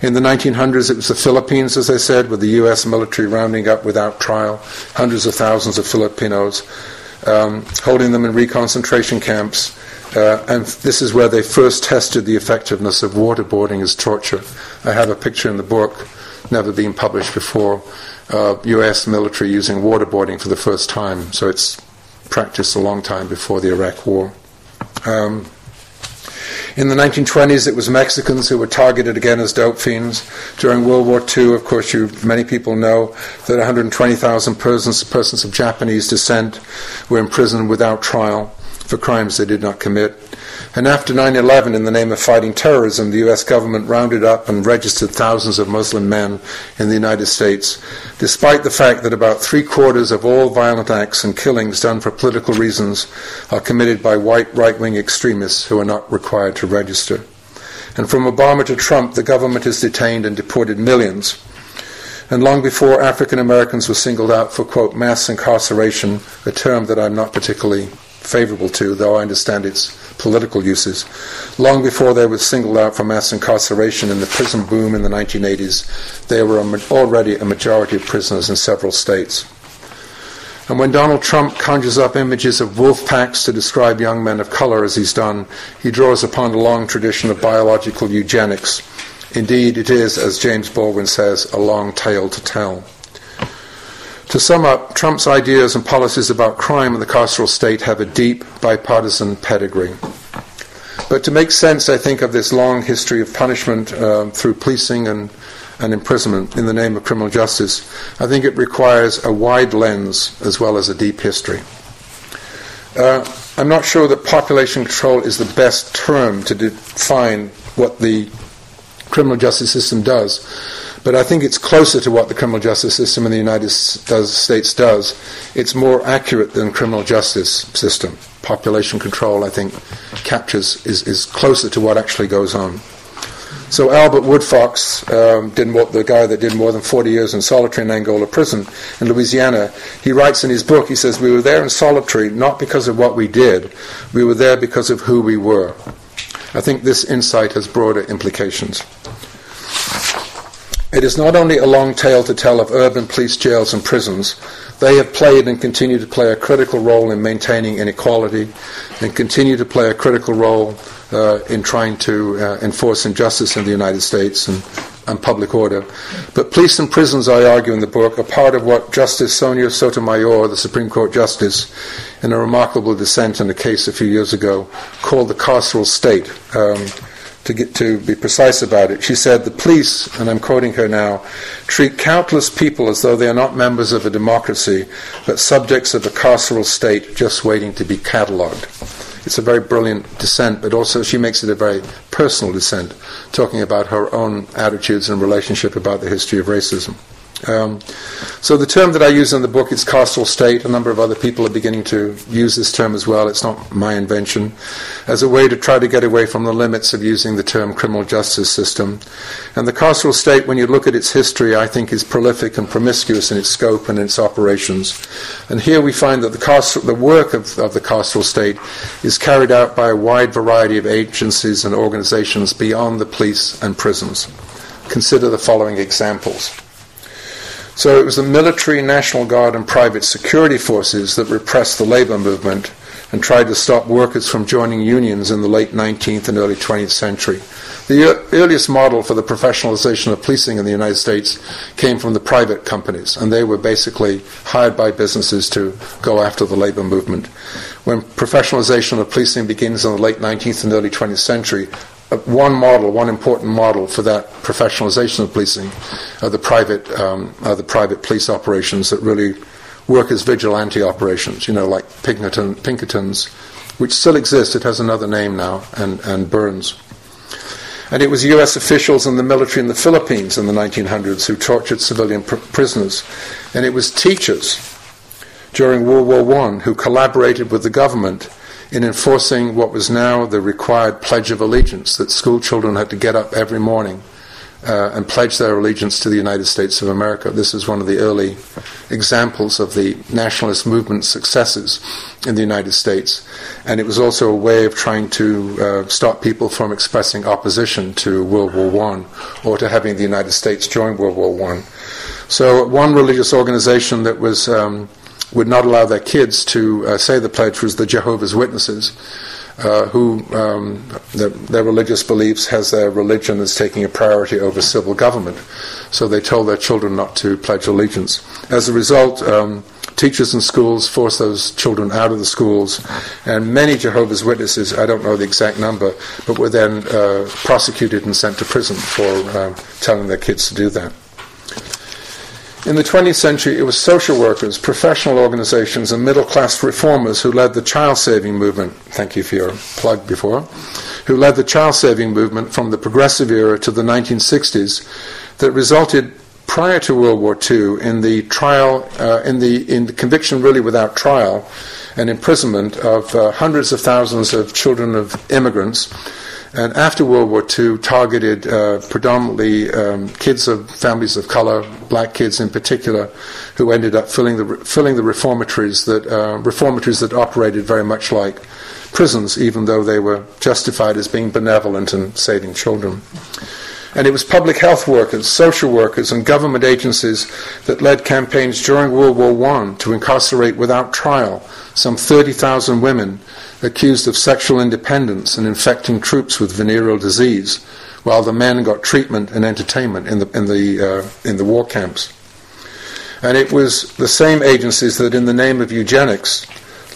In the 1900s, it was the Philippines, as I said, with the U.S. military rounding up without trial hundreds of thousands of Filipinos, um, holding them in reconcentration camps. Uh, and this is where they first tested the effectiveness of waterboarding as torture. I have a picture in the book never been published before. Uh, U.S. military using waterboarding for the first time, so it's practiced a long time before the Iraq War. Um, in the 1920s, it was Mexicans who were targeted again as dope fiends. During World War II, of course, you, many people know that 120,000 persons, persons of Japanese descent were imprisoned without trial for crimes they did not commit. And after 9 11, in the name of fighting terrorism, the US government rounded up and registered thousands of Muslim men in the United States, despite the fact that about three quarters of all violent acts and killings done for political reasons are committed by white right wing extremists who are not required to register. And from Obama to Trump, the government has detained and deported millions. And long before African Americans were singled out for, quote, mass incarceration, a term that I'm not particularly favorable to, though I understand its political uses. Long before they were singled out for mass incarceration in the prison boom in the 1980s, there were already a majority of prisoners in several states. And when Donald Trump conjures up images of wolf packs to describe young men of color, as he's done, he draws upon a long tradition of biological eugenics. Indeed, it is, as James Baldwin says, a long tale to tell. To sum up, Trump's ideas and policies about crime and the carceral state have a deep bipartisan pedigree. But to make sense, I think, of this long history of punishment uh, through policing and, and imprisonment in the name of criminal justice, I think it requires a wide lens as well as a deep history. Uh, I'm not sure that population control is the best term to define what the criminal justice system does. But I think it's closer to what the criminal justice system in the United States does. It's more accurate than criminal justice system. Population control, I think, captures is, is closer to what actually goes on. So Albert Woodfox, um, did more, the guy that did more than 40 years in solitary in Angola prison in Louisiana, he writes in his book, he says, we were there in solitary not because of what we did, we were there because of who we were. I think this insight has broader implications. It is not only a long tale to tell of urban police jails and prisons, they have played and continue to play a critical role in maintaining inequality and continue to play a critical role uh, in trying to uh, enforce injustice in the United States. And and public order. But police and prisons, I argue in the book, are part of what Justice Sonia Sotomayor, the Supreme Court Justice, in a remarkable dissent in a case a few years ago, called the carceral state. Um, to get to be precise about it, she said the police, and I'm quoting her now, treat countless people as though they are not members of a democracy, but subjects of a carceral state just waiting to be catalogued. It's a very brilliant dissent, but also she makes it a very personal dissent, talking about her own attitudes and relationship about the history of racism. Um, so the term that I use in the book is carceral state. A number of other people are beginning to use this term as well. It's not my invention, as a way to try to get away from the limits of using the term criminal justice system. And the carceral state, when you look at its history, I think is prolific and promiscuous in its scope and its operations. And here we find that the, carceral, the work of, of the carceral state is carried out by a wide variety of agencies and organizations beyond the police and prisons. Consider the following examples. So it was the military, National Guard, and private security forces that repressed the labor movement and tried to stop workers from joining unions in the late 19th and early 20th century. The earliest model for the professionalization of policing in the United States came from the private companies, and they were basically hired by businesses to go after the labor movement. When professionalization of policing begins in the late 19th and early 20th century, one model, one important model for that professionalization of policing are the private, um, are the private police operations that really work as vigilante operations. You know, like Pinkerton, Pinkertons, which still exists. It has another name now, and, and Burns. And it was U.S. officials and the military in the Philippines in the 1900s who tortured civilian pr- prisoners. And it was teachers during World War I who collaborated with the government in enforcing what was now the required Pledge of Allegiance that school children had to get up every morning uh, and pledge their allegiance to the United States of America. This is one of the early examples of the nationalist movement's successes in the United States. And it was also a way of trying to uh, stop people from expressing opposition to World War I or to having the United States join World War I. So, one religious organization that was um, would not allow their kids to uh, say the pledge was the Jehovah's Witnesses, uh, who um, the, their religious beliefs has their religion as taking a priority over civil government. So they told their children not to pledge allegiance. As a result, um, teachers in schools forced those children out of the schools, and many Jehovah's Witnesses, I don't know the exact number, but were then uh, prosecuted and sent to prison for uh, telling their kids to do that. In the 20th century, it was social workers, professional organizations, and middle class reformers who led the child saving movement. Thank you for your plug before. Who led the child saving movement from the progressive era to the 1960s that resulted prior to World War II in the trial, uh, in, the, in the conviction really without trial and imprisonment of uh, hundreds of thousands of children of immigrants and after World War II, targeted uh, predominantly um, kids of families of color, black kids in particular, who ended up filling the filling the reformatories that uh, reformatories that operated very much like prisons, even though they were justified as being benevolent and saving children. And it was public health workers, social workers, and government agencies that led campaigns during World War I to incarcerate without trial some 30,000 women accused of sexual independence and infecting troops with venereal disease, while the men got treatment and entertainment in the, in the, uh, in the war camps. And it was the same agencies that, in the name of eugenics,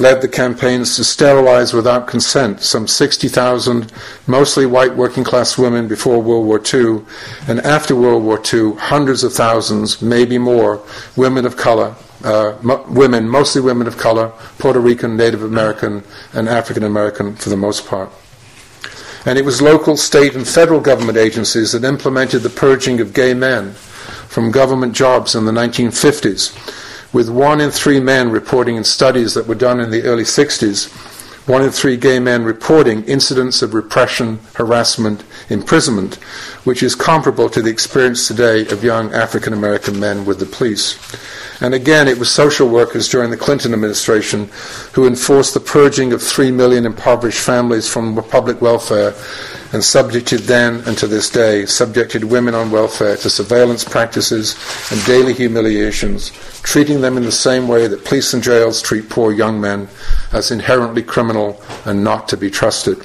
led the campaigns to sterilize without consent some 60,000 mostly white working class women before World War II, and after World War II, hundreds of thousands, maybe more, women of color uh, mo- women, mostly women of color, Puerto Rican, Native American, and African American for the most part. And it was local, state, and federal government agencies that implemented the purging of gay men from government jobs in the 1950s, with one in three men reporting in studies that were done in the early 60s one in three gay men reporting incidents of repression, harassment, imprisonment, which is comparable to the experience today of young African American men with the police. And again, it was social workers during the Clinton administration who enforced the purging of three million impoverished families from public welfare and subjected then and to this day, subjected women on welfare to surveillance practices and daily humiliations, treating them in the same way that police and jails treat poor young men as inherently criminal and not to be trusted.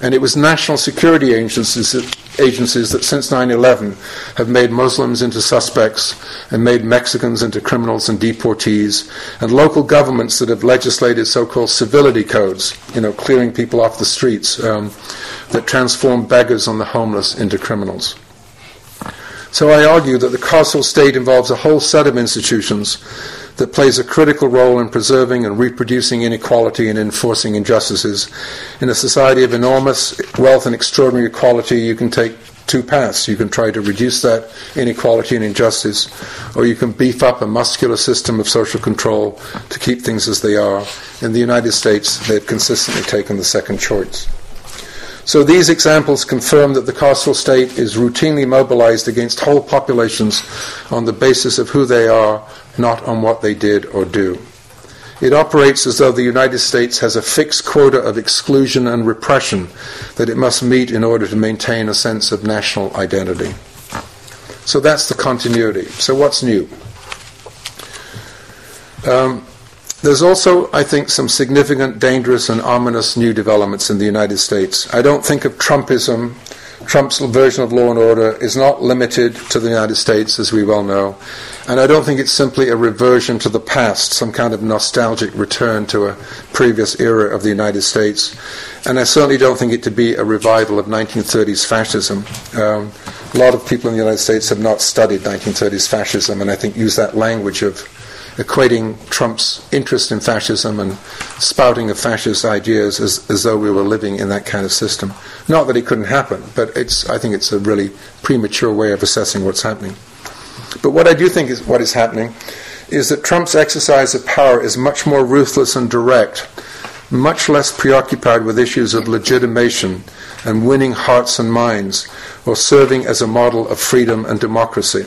And it was national security agencies, agencies that since 9 11 have made Muslims into suspects and made Mexicans into criminals and deportees, and local governments that have legislated so called civility codes, you know, clearing people off the streets, um, that transform beggars and the homeless into criminals. So I argue that the carceral state involves a whole set of institutions that plays a critical role in preserving and reproducing inequality and enforcing injustices. In a society of enormous wealth and extraordinary equality, you can take two paths. You can try to reduce that inequality and injustice, or you can beef up a muscular system of social control to keep things as they are. In the United States, they've consistently taken the second choice. So these examples confirm that the carceral state is routinely mobilized against whole populations on the basis of who they are, not on what they did or do. It operates as though the United States has a fixed quota of exclusion and repression that it must meet in order to maintain a sense of national identity. So that's the continuity. So what's new? Um, there's also, I think, some significant, dangerous, and ominous new developments in the United States. I don't think of Trumpism. Trump's version of law and order is not limited to the United States, as we well know. And I don't think it's simply a reversion to the past, some kind of nostalgic return to a previous era of the United States. And I certainly don't think it to be a revival of 1930s fascism. Um, a lot of people in the United States have not studied 1930s fascism, and I think use that language of equating Trump's interest in fascism and spouting of fascist ideas as, as though we were living in that kind of system. Not that it couldn't happen, but it's, I think it's a really premature way of assessing what's happening. But what I do think is what is happening is that Trump's exercise of power is much more ruthless and direct, much less preoccupied with issues of legitimation and winning hearts and minds, or serving as a model of freedom and democracy.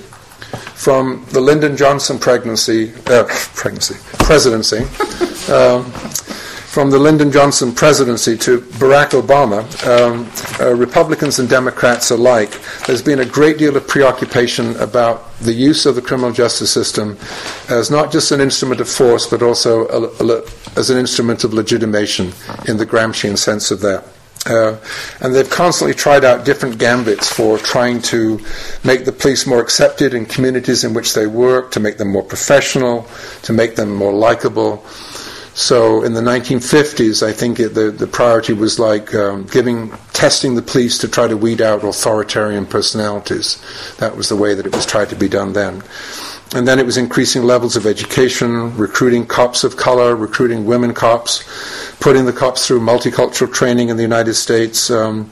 From the Lyndon Johnson pregnancy, uh, pregnancy presidency, um, from the Lyndon Johnson presidency to Barack Obama, um, uh, Republicans and Democrats alike, there's been a great deal of preoccupation about the use of the criminal justice system as not just an instrument of force, but also a, a, as an instrument of legitimation in the Gramscian sense of that. Uh, and they've constantly tried out different gambits for trying to make the police more accepted in communities in which they work, to make them more professional, to make them more likable. So in the 1950s, I think it, the, the priority was like um, giving, testing the police to try to weed out authoritarian personalities. That was the way that it was tried to be done then. And then it was increasing levels of education, recruiting cops of color, recruiting women cops, putting the cops through multicultural training in the United States. Um,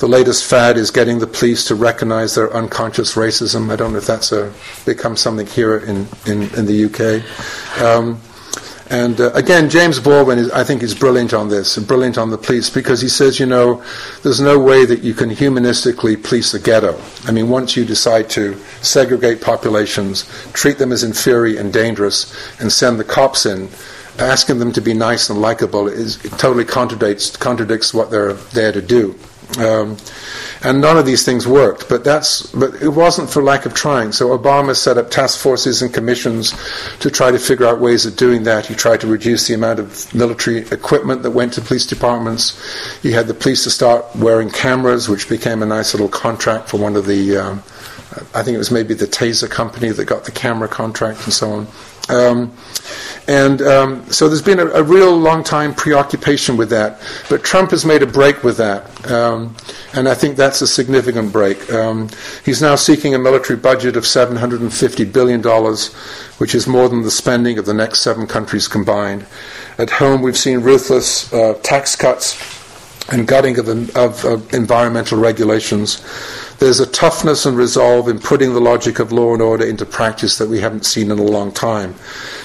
the latest fad is getting the police to recognize their unconscious racism. I don't know if that's a, become something here in, in, in the UK. Um, and uh, again, James Baldwin, is, I think, is brilliant on this, and brilliant on the police, because he says, you know, there's no way that you can humanistically police a ghetto. I mean, once you decide to segregate populations, treat them as inferior and dangerous, and send the cops in, asking them to be nice and likable is, it totally contradicts, contradicts what they're there to do. Um, and none of these things worked. But that's but it wasn't for lack of trying. So Obama set up task forces and commissions to try to figure out ways of doing that. He tried to reduce the amount of military equipment that went to police departments. He had the police to start wearing cameras, which became a nice little contract for one of the. Um, I think it was maybe the Taser company that got the camera contract and so on. Um, and um, so there's been a, a, real long time preoccupation with that. But Trump has made a break with that. Um, and I think that's a significant break. Um, he's now seeking a military budget of $750 billion, which is more than the spending of the next seven countries combined. At home, we've seen ruthless uh, tax cuts and gutting of, of, of environmental regulations. There's a toughness and resolve in putting the logic of law and order into practice that we haven't seen in a long time.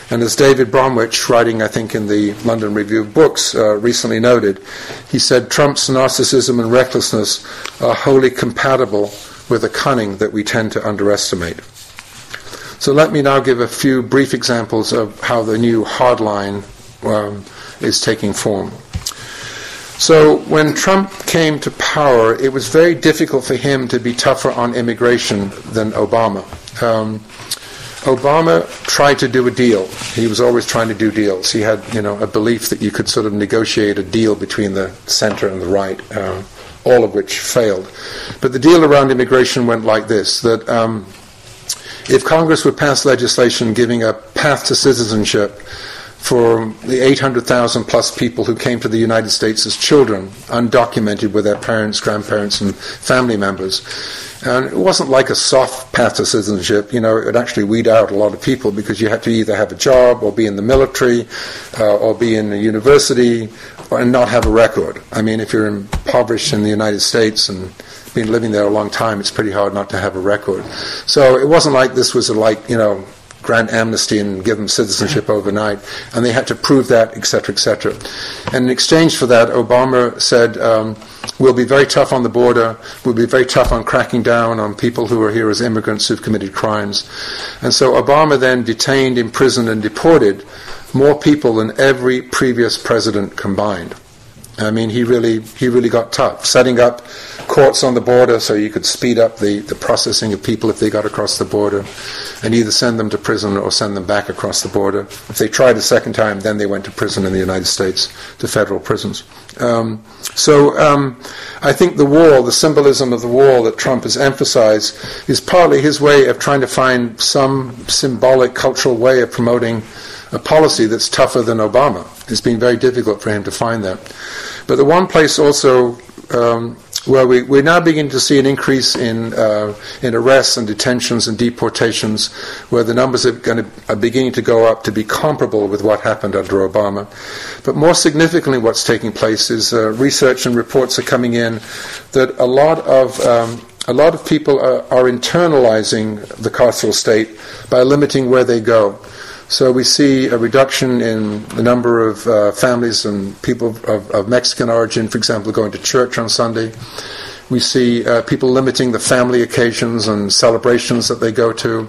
And as David Bromwich, writing, I think, in the London Review of Books, uh, recently noted, he said Trump's narcissism and recklessness are wholly compatible with a cunning that we tend to underestimate. So let me now give a few brief examples of how the new hardline um, is taking form. So when Trump came to power, it was very difficult for him to be tougher on immigration than Obama. Um, Obama tried to do a deal. He was always trying to do deals. He had, you know, a belief that you could sort of negotiate a deal between the center and the right, uh, all of which failed. But the deal around immigration went like this: that um, if Congress would pass legislation giving a path to citizenship for the 800,000 plus people who came to the United States as children, undocumented with their parents, grandparents, and family members. And it wasn't like a soft path to citizenship. You know, it would actually weed out a lot of people because you had to either have a job or be in the military uh, or be in a university or, and not have a record. I mean, if you're impoverished in the United States and been living there a long time, it's pretty hard not to have a record. So it wasn't like this was a, like, you know, grant amnesty and give them citizenship overnight, and they had to prove that, etc., etc. And in exchange for that, Obama said, um, "We'll be very tough on the border. We'll be very tough on cracking down on people who are here as immigrants who've committed crimes." And so Obama then detained, imprisoned, and deported more people than every previous president combined. I mean, he really he really got tough, setting up courts on the border so you could speed up the, the processing of people if they got across the border, and either send them to prison or send them back across the border. If they tried a second time, then they went to prison in the United States, to federal prisons. Um, so um, I think the wall, the symbolism of the wall that Trump has emphasized, is partly his way of trying to find some symbolic cultural way of promoting a policy that's tougher than Obama. It's been very difficult for him to find that. But the one place also um, where we, we're now beginning to see an increase in, uh, in arrests and detentions and deportations, where the numbers are, going to, are beginning to go up to be comparable with what happened under Obama. But more significantly, what's taking place is uh, research and reports are coming in that a lot of um, a lot of people are, are internalizing the carceral state by limiting where they go. So we see a reduction in the number of uh, families and people of, of, Mexican origin, for example, going to church on Sunday. We see uh, people limiting the family occasions and celebrations that they go to.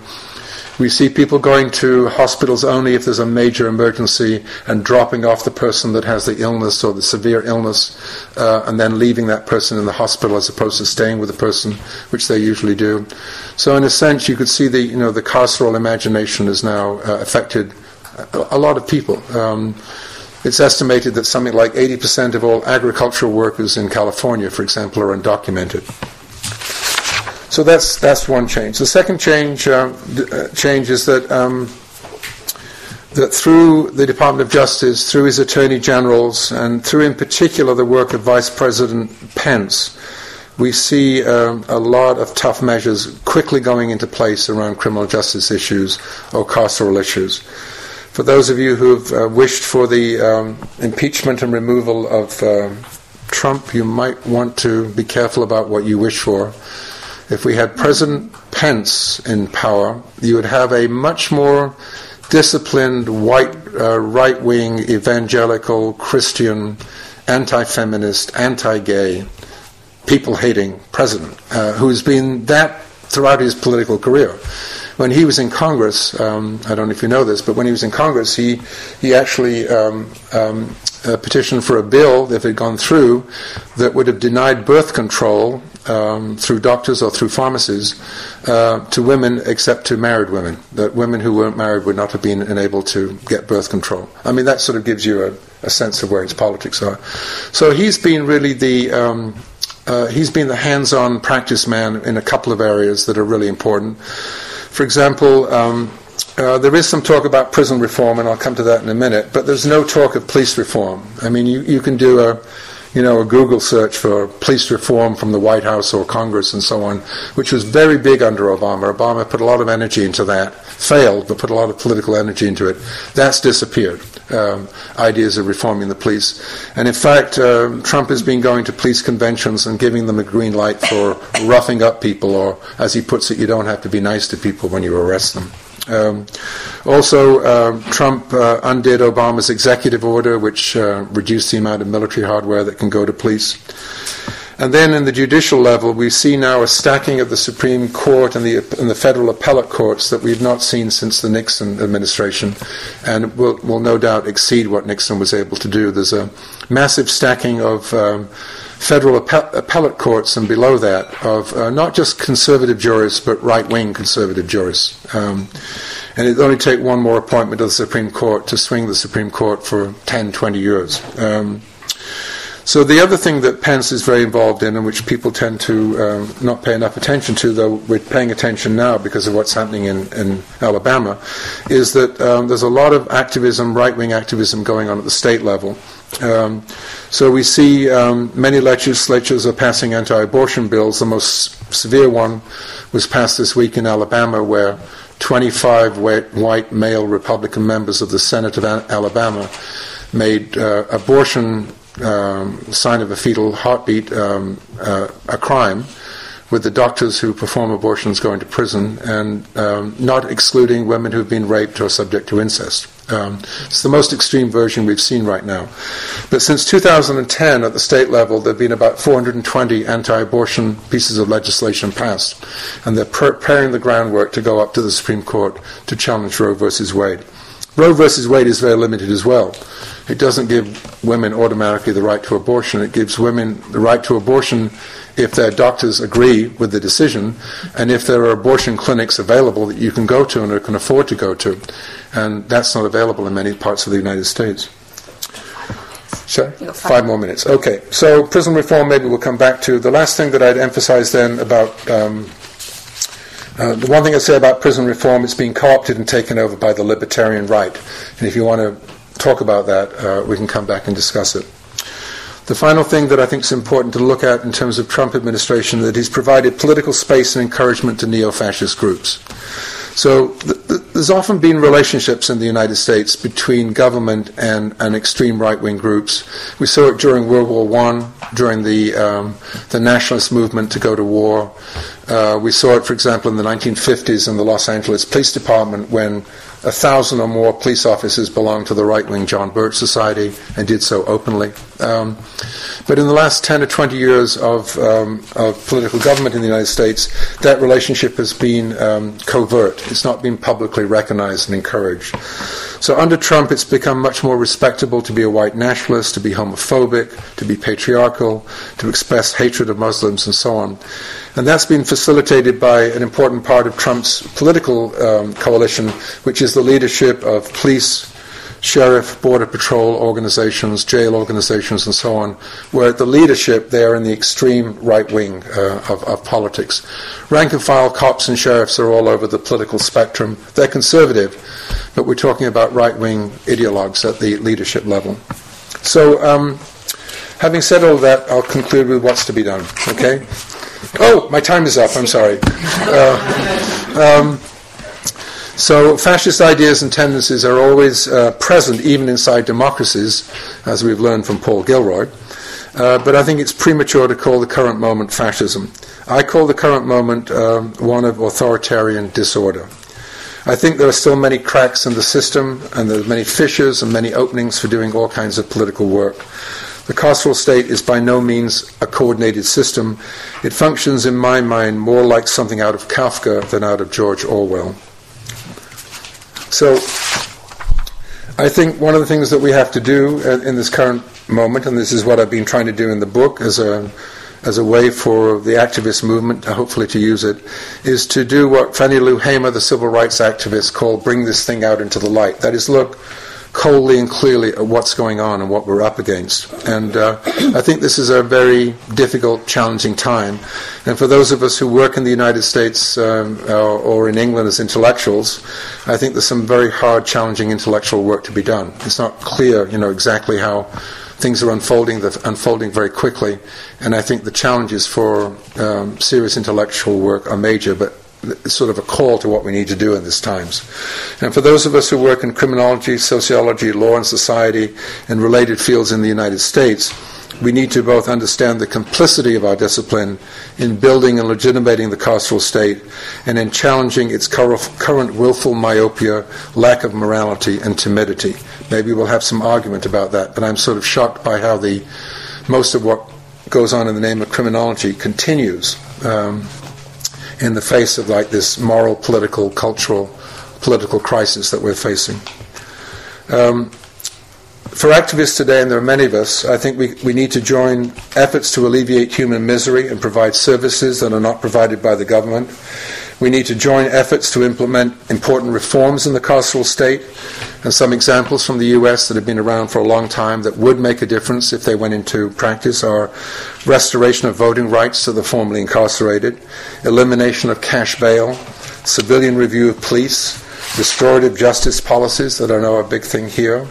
We see people going to hospitals only if there's a major emergency and dropping off the person that has the illness or the severe illness uh, and then leaving that person in the hospital as opposed to staying with the person, which they usually do. So, in a sense, you could see the, you know, the carceral imagination has now uh, affected a, a, lot of people. Um, it's estimated that something like 80% of all agricultural workers in California, for example, are undocumented. So that's that's one change. The second change uh, uh, change is that um, that through the Department of Justice, through his attorney generals, and through in particular the work of Vice President Pence, we see um, a lot of tough measures quickly going into place around criminal justice issues or carceral issues. For those of you who've uh, wished for the um, impeachment and removal of uh, Trump, you might want to be careful about what you wish for if we had President Pence in power, you would have a much more disciplined, white, uh, right wing, evangelical, Christian, anti feminist, anti gay, people hating president uh, who's been that throughout his political career. When he was in Congress, um, I don't know if you know this, but when he was in Congress, he he actually um, um, petitioned for a bill, if it had gone through, that would have denied birth control um, through doctors or through pharmacies uh, to women except to married women. That women who weren't married would not have been enabled to get birth control. I mean, that sort of gives you a, a sense of where his politics are. So he's been really the. Um, uh, he's been the hands-on practice man in a couple of areas that are really important. For example, um, uh, there is some talk about prison reform, and I'll come to that in a minute. But there's no talk of police reform. I mean, you, you can do a you know, a Google search for police reform from the White House or Congress and so on, which was very big under Obama. Obama put a lot of energy into that, failed, but put a lot of political energy into it. That's disappeared. Um, ideas of reforming the police. And in fact, uh, Trump has been going to police conventions and giving them a green light for roughing up people, or as he puts it, you don't have to be nice to people when you arrest them. Um, also, uh, Trump uh, undid Obama's executive order, which uh, reduced the amount of military hardware that can go to police. And then in the judicial level, we see now a stacking of the Supreme Court and the, and the federal appellate courts that we've not seen since the Nixon administration, and will, will no doubt exceed what Nixon was able to do. There's a massive stacking of um, federal appellate courts and below that of uh, not just conservative jurists but right-wing conservative jurists. Um, and it only take one more appointment of the Supreme Court to swing the Supreme Court for 10, 20 years. Um, so the other thing that Pence is very involved in, and which people tend to um, not pay enough attention to, though we're paying attention now because of what's happening in, in Alabama, is that um, there's a lot of activism, right-wing activism going on at the state level. Um, so we see um, many legislatures are passing anti-abortion bills. The most severe one was passed this week in Alabama, where 25 white male Republican members of the Senate of Alabama made uh, abortion um, sign of a fetal heartbeat um, uh, a crime, with the doctors who perform abortions going to prison, and um, not excluding women who've been raped or subject to incest. Um, it's the most extreme version we've seen right now. But since 2010, at the state level, there have been about 420 anti abortion pieces of legislation passed, and they're preparing the groundwork to go up to the Supreme Court to challenge Roe versus Wade. Roe versus Wade is very limited as well. It doesn't give women automatically the right to abortion. It gives women the right to abortion if their doctors agree with the decision and if there are abortion clinics available that you can go to and can afford to go to. And that's not available in many parts of the United States. Sorry? Five. five more minutes. Okay. So prison reform, maybe we'll come back to. The last thing that I'd emphasize then about um, uh, the one thing I'd say about prison reform, it's being co opted and taken over by the libertarian right. And if you want to talk about that, uh, we can come back and discuss it. The final thing that I think is important to look at in terms of Trump administration is that he's provided political space and encouragement to neo-fascist groups. So th- th- there's often been relationships in the United States between government and, and extreme right-wing groups. We saw it during World War One, during the um, the nationalist movement to go to war. Uh, we saw it, for example, in the 1950s in the Los Angeles Police Department when a thousand or more police officers belonged to the right wing John Birch Society and did so openly. Um, but in the last 10 or 20 years of, um, of, political government in the United States, that relationship has been um, covert. It's not been publicly recognized and encouraged. So under Trump, it's become much more respectable to be a white nationalist, to be homophobic, to be patriarchal, to express hatred of Muslims, and so on. And that's been facilitated by an important part of Trump's political um, coalition, which is the leadership of police, sheriff, border patrol organizations, jail organizations, and so on, where the leadership they are in the extreme right wing uh, of, of, politics. Rank and file cops and sheriffs are all over the political spectrum. They're conservative, but we're talking about right wing ideologues at the leadership level. So, um, having said all that, I'll conclude with what's to be done. Okay. Oh, my time is up. I'm sorry. Uh, um, so, fascist ideas and tendencies are always uh, present, even inside democracies, as we've learned from Paul Gilroy. Uh, but I think it's premature to call the current moment fascism. I call the current moment um, one of authoritarian disorder. I think there are still many cracks in the system, and there are many fissures and many openings for doing all kinds of political work. The carceral state is by no means a coordinated system. It functions, in my mind, more like something out of Kafka than out of George Orwell. So, I think one of the things that we have to do in this current moment, and this is what I've been trying to do in the book as a as a way for the activist movement, hopefully to use it, is to do what Fannie Lou Hamer, the civil rights activist, called bring this thing out into the light. That is, look coldly and clearly at what's going on and what we're up against. And uh, I think this is a very difficult, challenging time. And for those of us who work in the United States um, or, or in England as intellectuals, I think there's some very hard, challenging intellectual work to be done. It's not clear, you know, exactly how things are unfolding, they're unfolding very quickly. And I think the challenges for um, serious intellectual work are major, but sort of a call to what we need to do in these times. And for those of us who work in criminology, sociology, law and society, and related fields in the United States, we need to both understand the complicity of our discipline in building and legitimating the carceral state and in challenging its current willful myopia, lack of morality, and timidity. Maybe we'll have some argument about that, but I'm sort of shocked by how the most of what goes on in the name of criminology continues um, in the face of like this moral, political, cultural, political crisis that we're facing. Um, for activists today, and there are many of us, I think we, we need to join efforts to alleviate human misery and provide services that are not provided by the government. We need to join efforts to implement important reforms in the carceral state, and some examples from the US that have been around for a long time that would make a difference if they went into practice are restoration of voting rights to the formerly incarcerated, elimination of cash bail, civilian review of police, restorative justice policies that I know are a big thing here,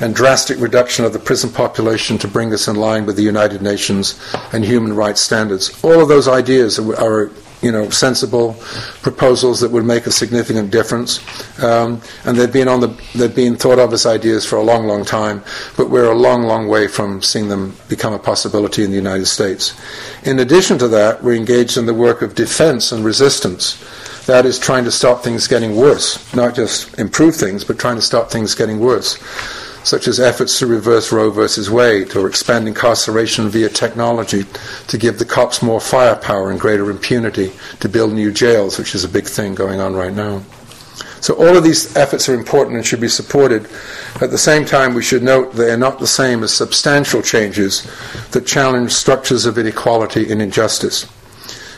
and drastic reduction of the prison population to bring us in line with the United Nations and human rights standards. All of those ideas are, are you know, sensible proposals that would make a significant difference. Um, and they've been on the they've been thought of as ideas for a long, long time, but we're a long, long way from seeing them become a possibility in the United States. In addition to that, we're engaged in the work of defense and resistance. That is trying to stop things getting worse, not just improve things, but trying to stop things getting worse such as efforts to reverse Roe versus Wade or expand incarceration via technology to give the cops more firepower and greater impunity to build new jails, which is a big thing going on right now. So all of these efforts are important and should be supported. At the same time, we should note they are not the same as substantial changes that challenge structures of inequality and injustice.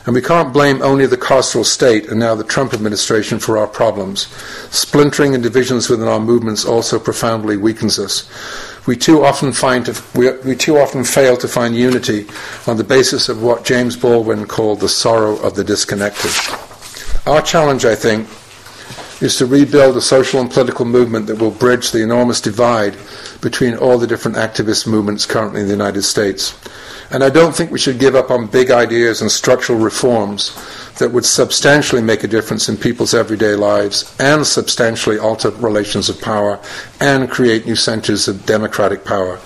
And we can't blame only the carceral state and now the Trump administration for our problems. Splintering and divisions within our movements also profoundly weakens us. We too often find to, we, we too often fail to find unity on the basis of what James Baldwin called the sorrow of the disconnected. Our challenge, I think, is to rebuild a social and political movement that will bridge the enormous divide between all the different activist movements currently in the United States. And I don't think we should give up on big ideas and structural reforms that would substantially make a difference in people's everyday lives and substantially alter relations of power and create new centers of democratic power,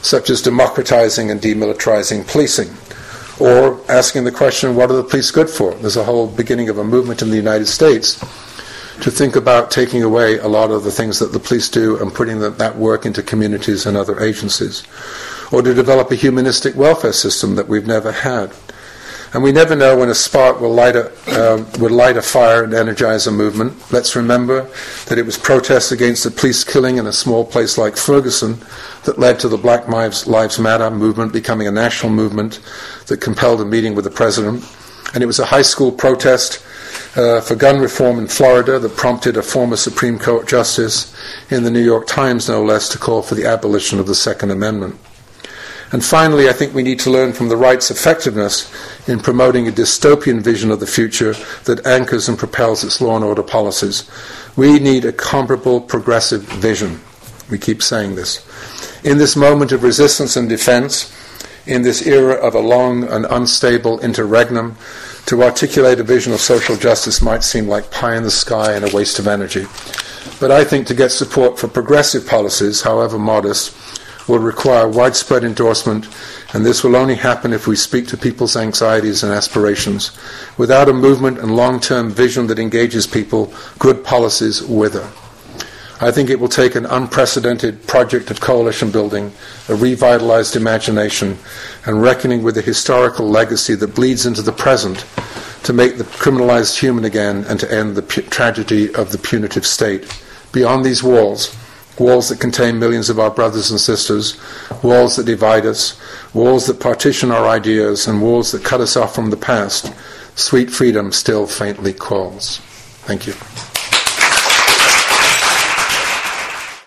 such as democratizing and demilitarizing policing. Or asking the question, what are the police good for? There's a whole beginning of a movement in the United States to think about taking away a lot of the things that the police do and putting that work into communities and other agencies or to develop a humanistic welfare system that we've never had. And we never know when a spark will light a, uh, will light a fire and energize a movement. Let's remember that it was protests against the police killing in a small place like Ferguson that led to the Black Lives, Matter movement becoming a national movement that compelled a meeting with the president. And it was a high school protest uh, for gun reform in Florida that prompted a former Supreme Court justice in the New York Times, no less, to call for the abolition of the Second Amendment. And finally, I think we need to learn from the right's effectiveness in promoting a dystopian vision of the future that anchors and propels its law and order policies. We need a comparable progressive vision. We keep saying this. In this moment of resistance and defense, in this era of a long and unstable interregnum, to articulate a vision of social justice might seem like pie in the sky and a waste of energy. But I think to get support for progressive policies, however modest, will require widespread endorsement, and this will only happen if we speak to people's anxieties and aspirations. Without a movement and long term vision that engages people, good policies wither. I think it will take an unprecedented project of coalition building, a revitalized imagination, and reckoning with the historical legacy that bleeds into the present to make the criminalized human again and to end the tragedy of the punitive state. Beyond these walls, walls that contain millions of our brothers and sisters, walls that divide us, walls that partition our ideas, and walls that cut us off from the past, sweet freedom still faintly calls. Thank you.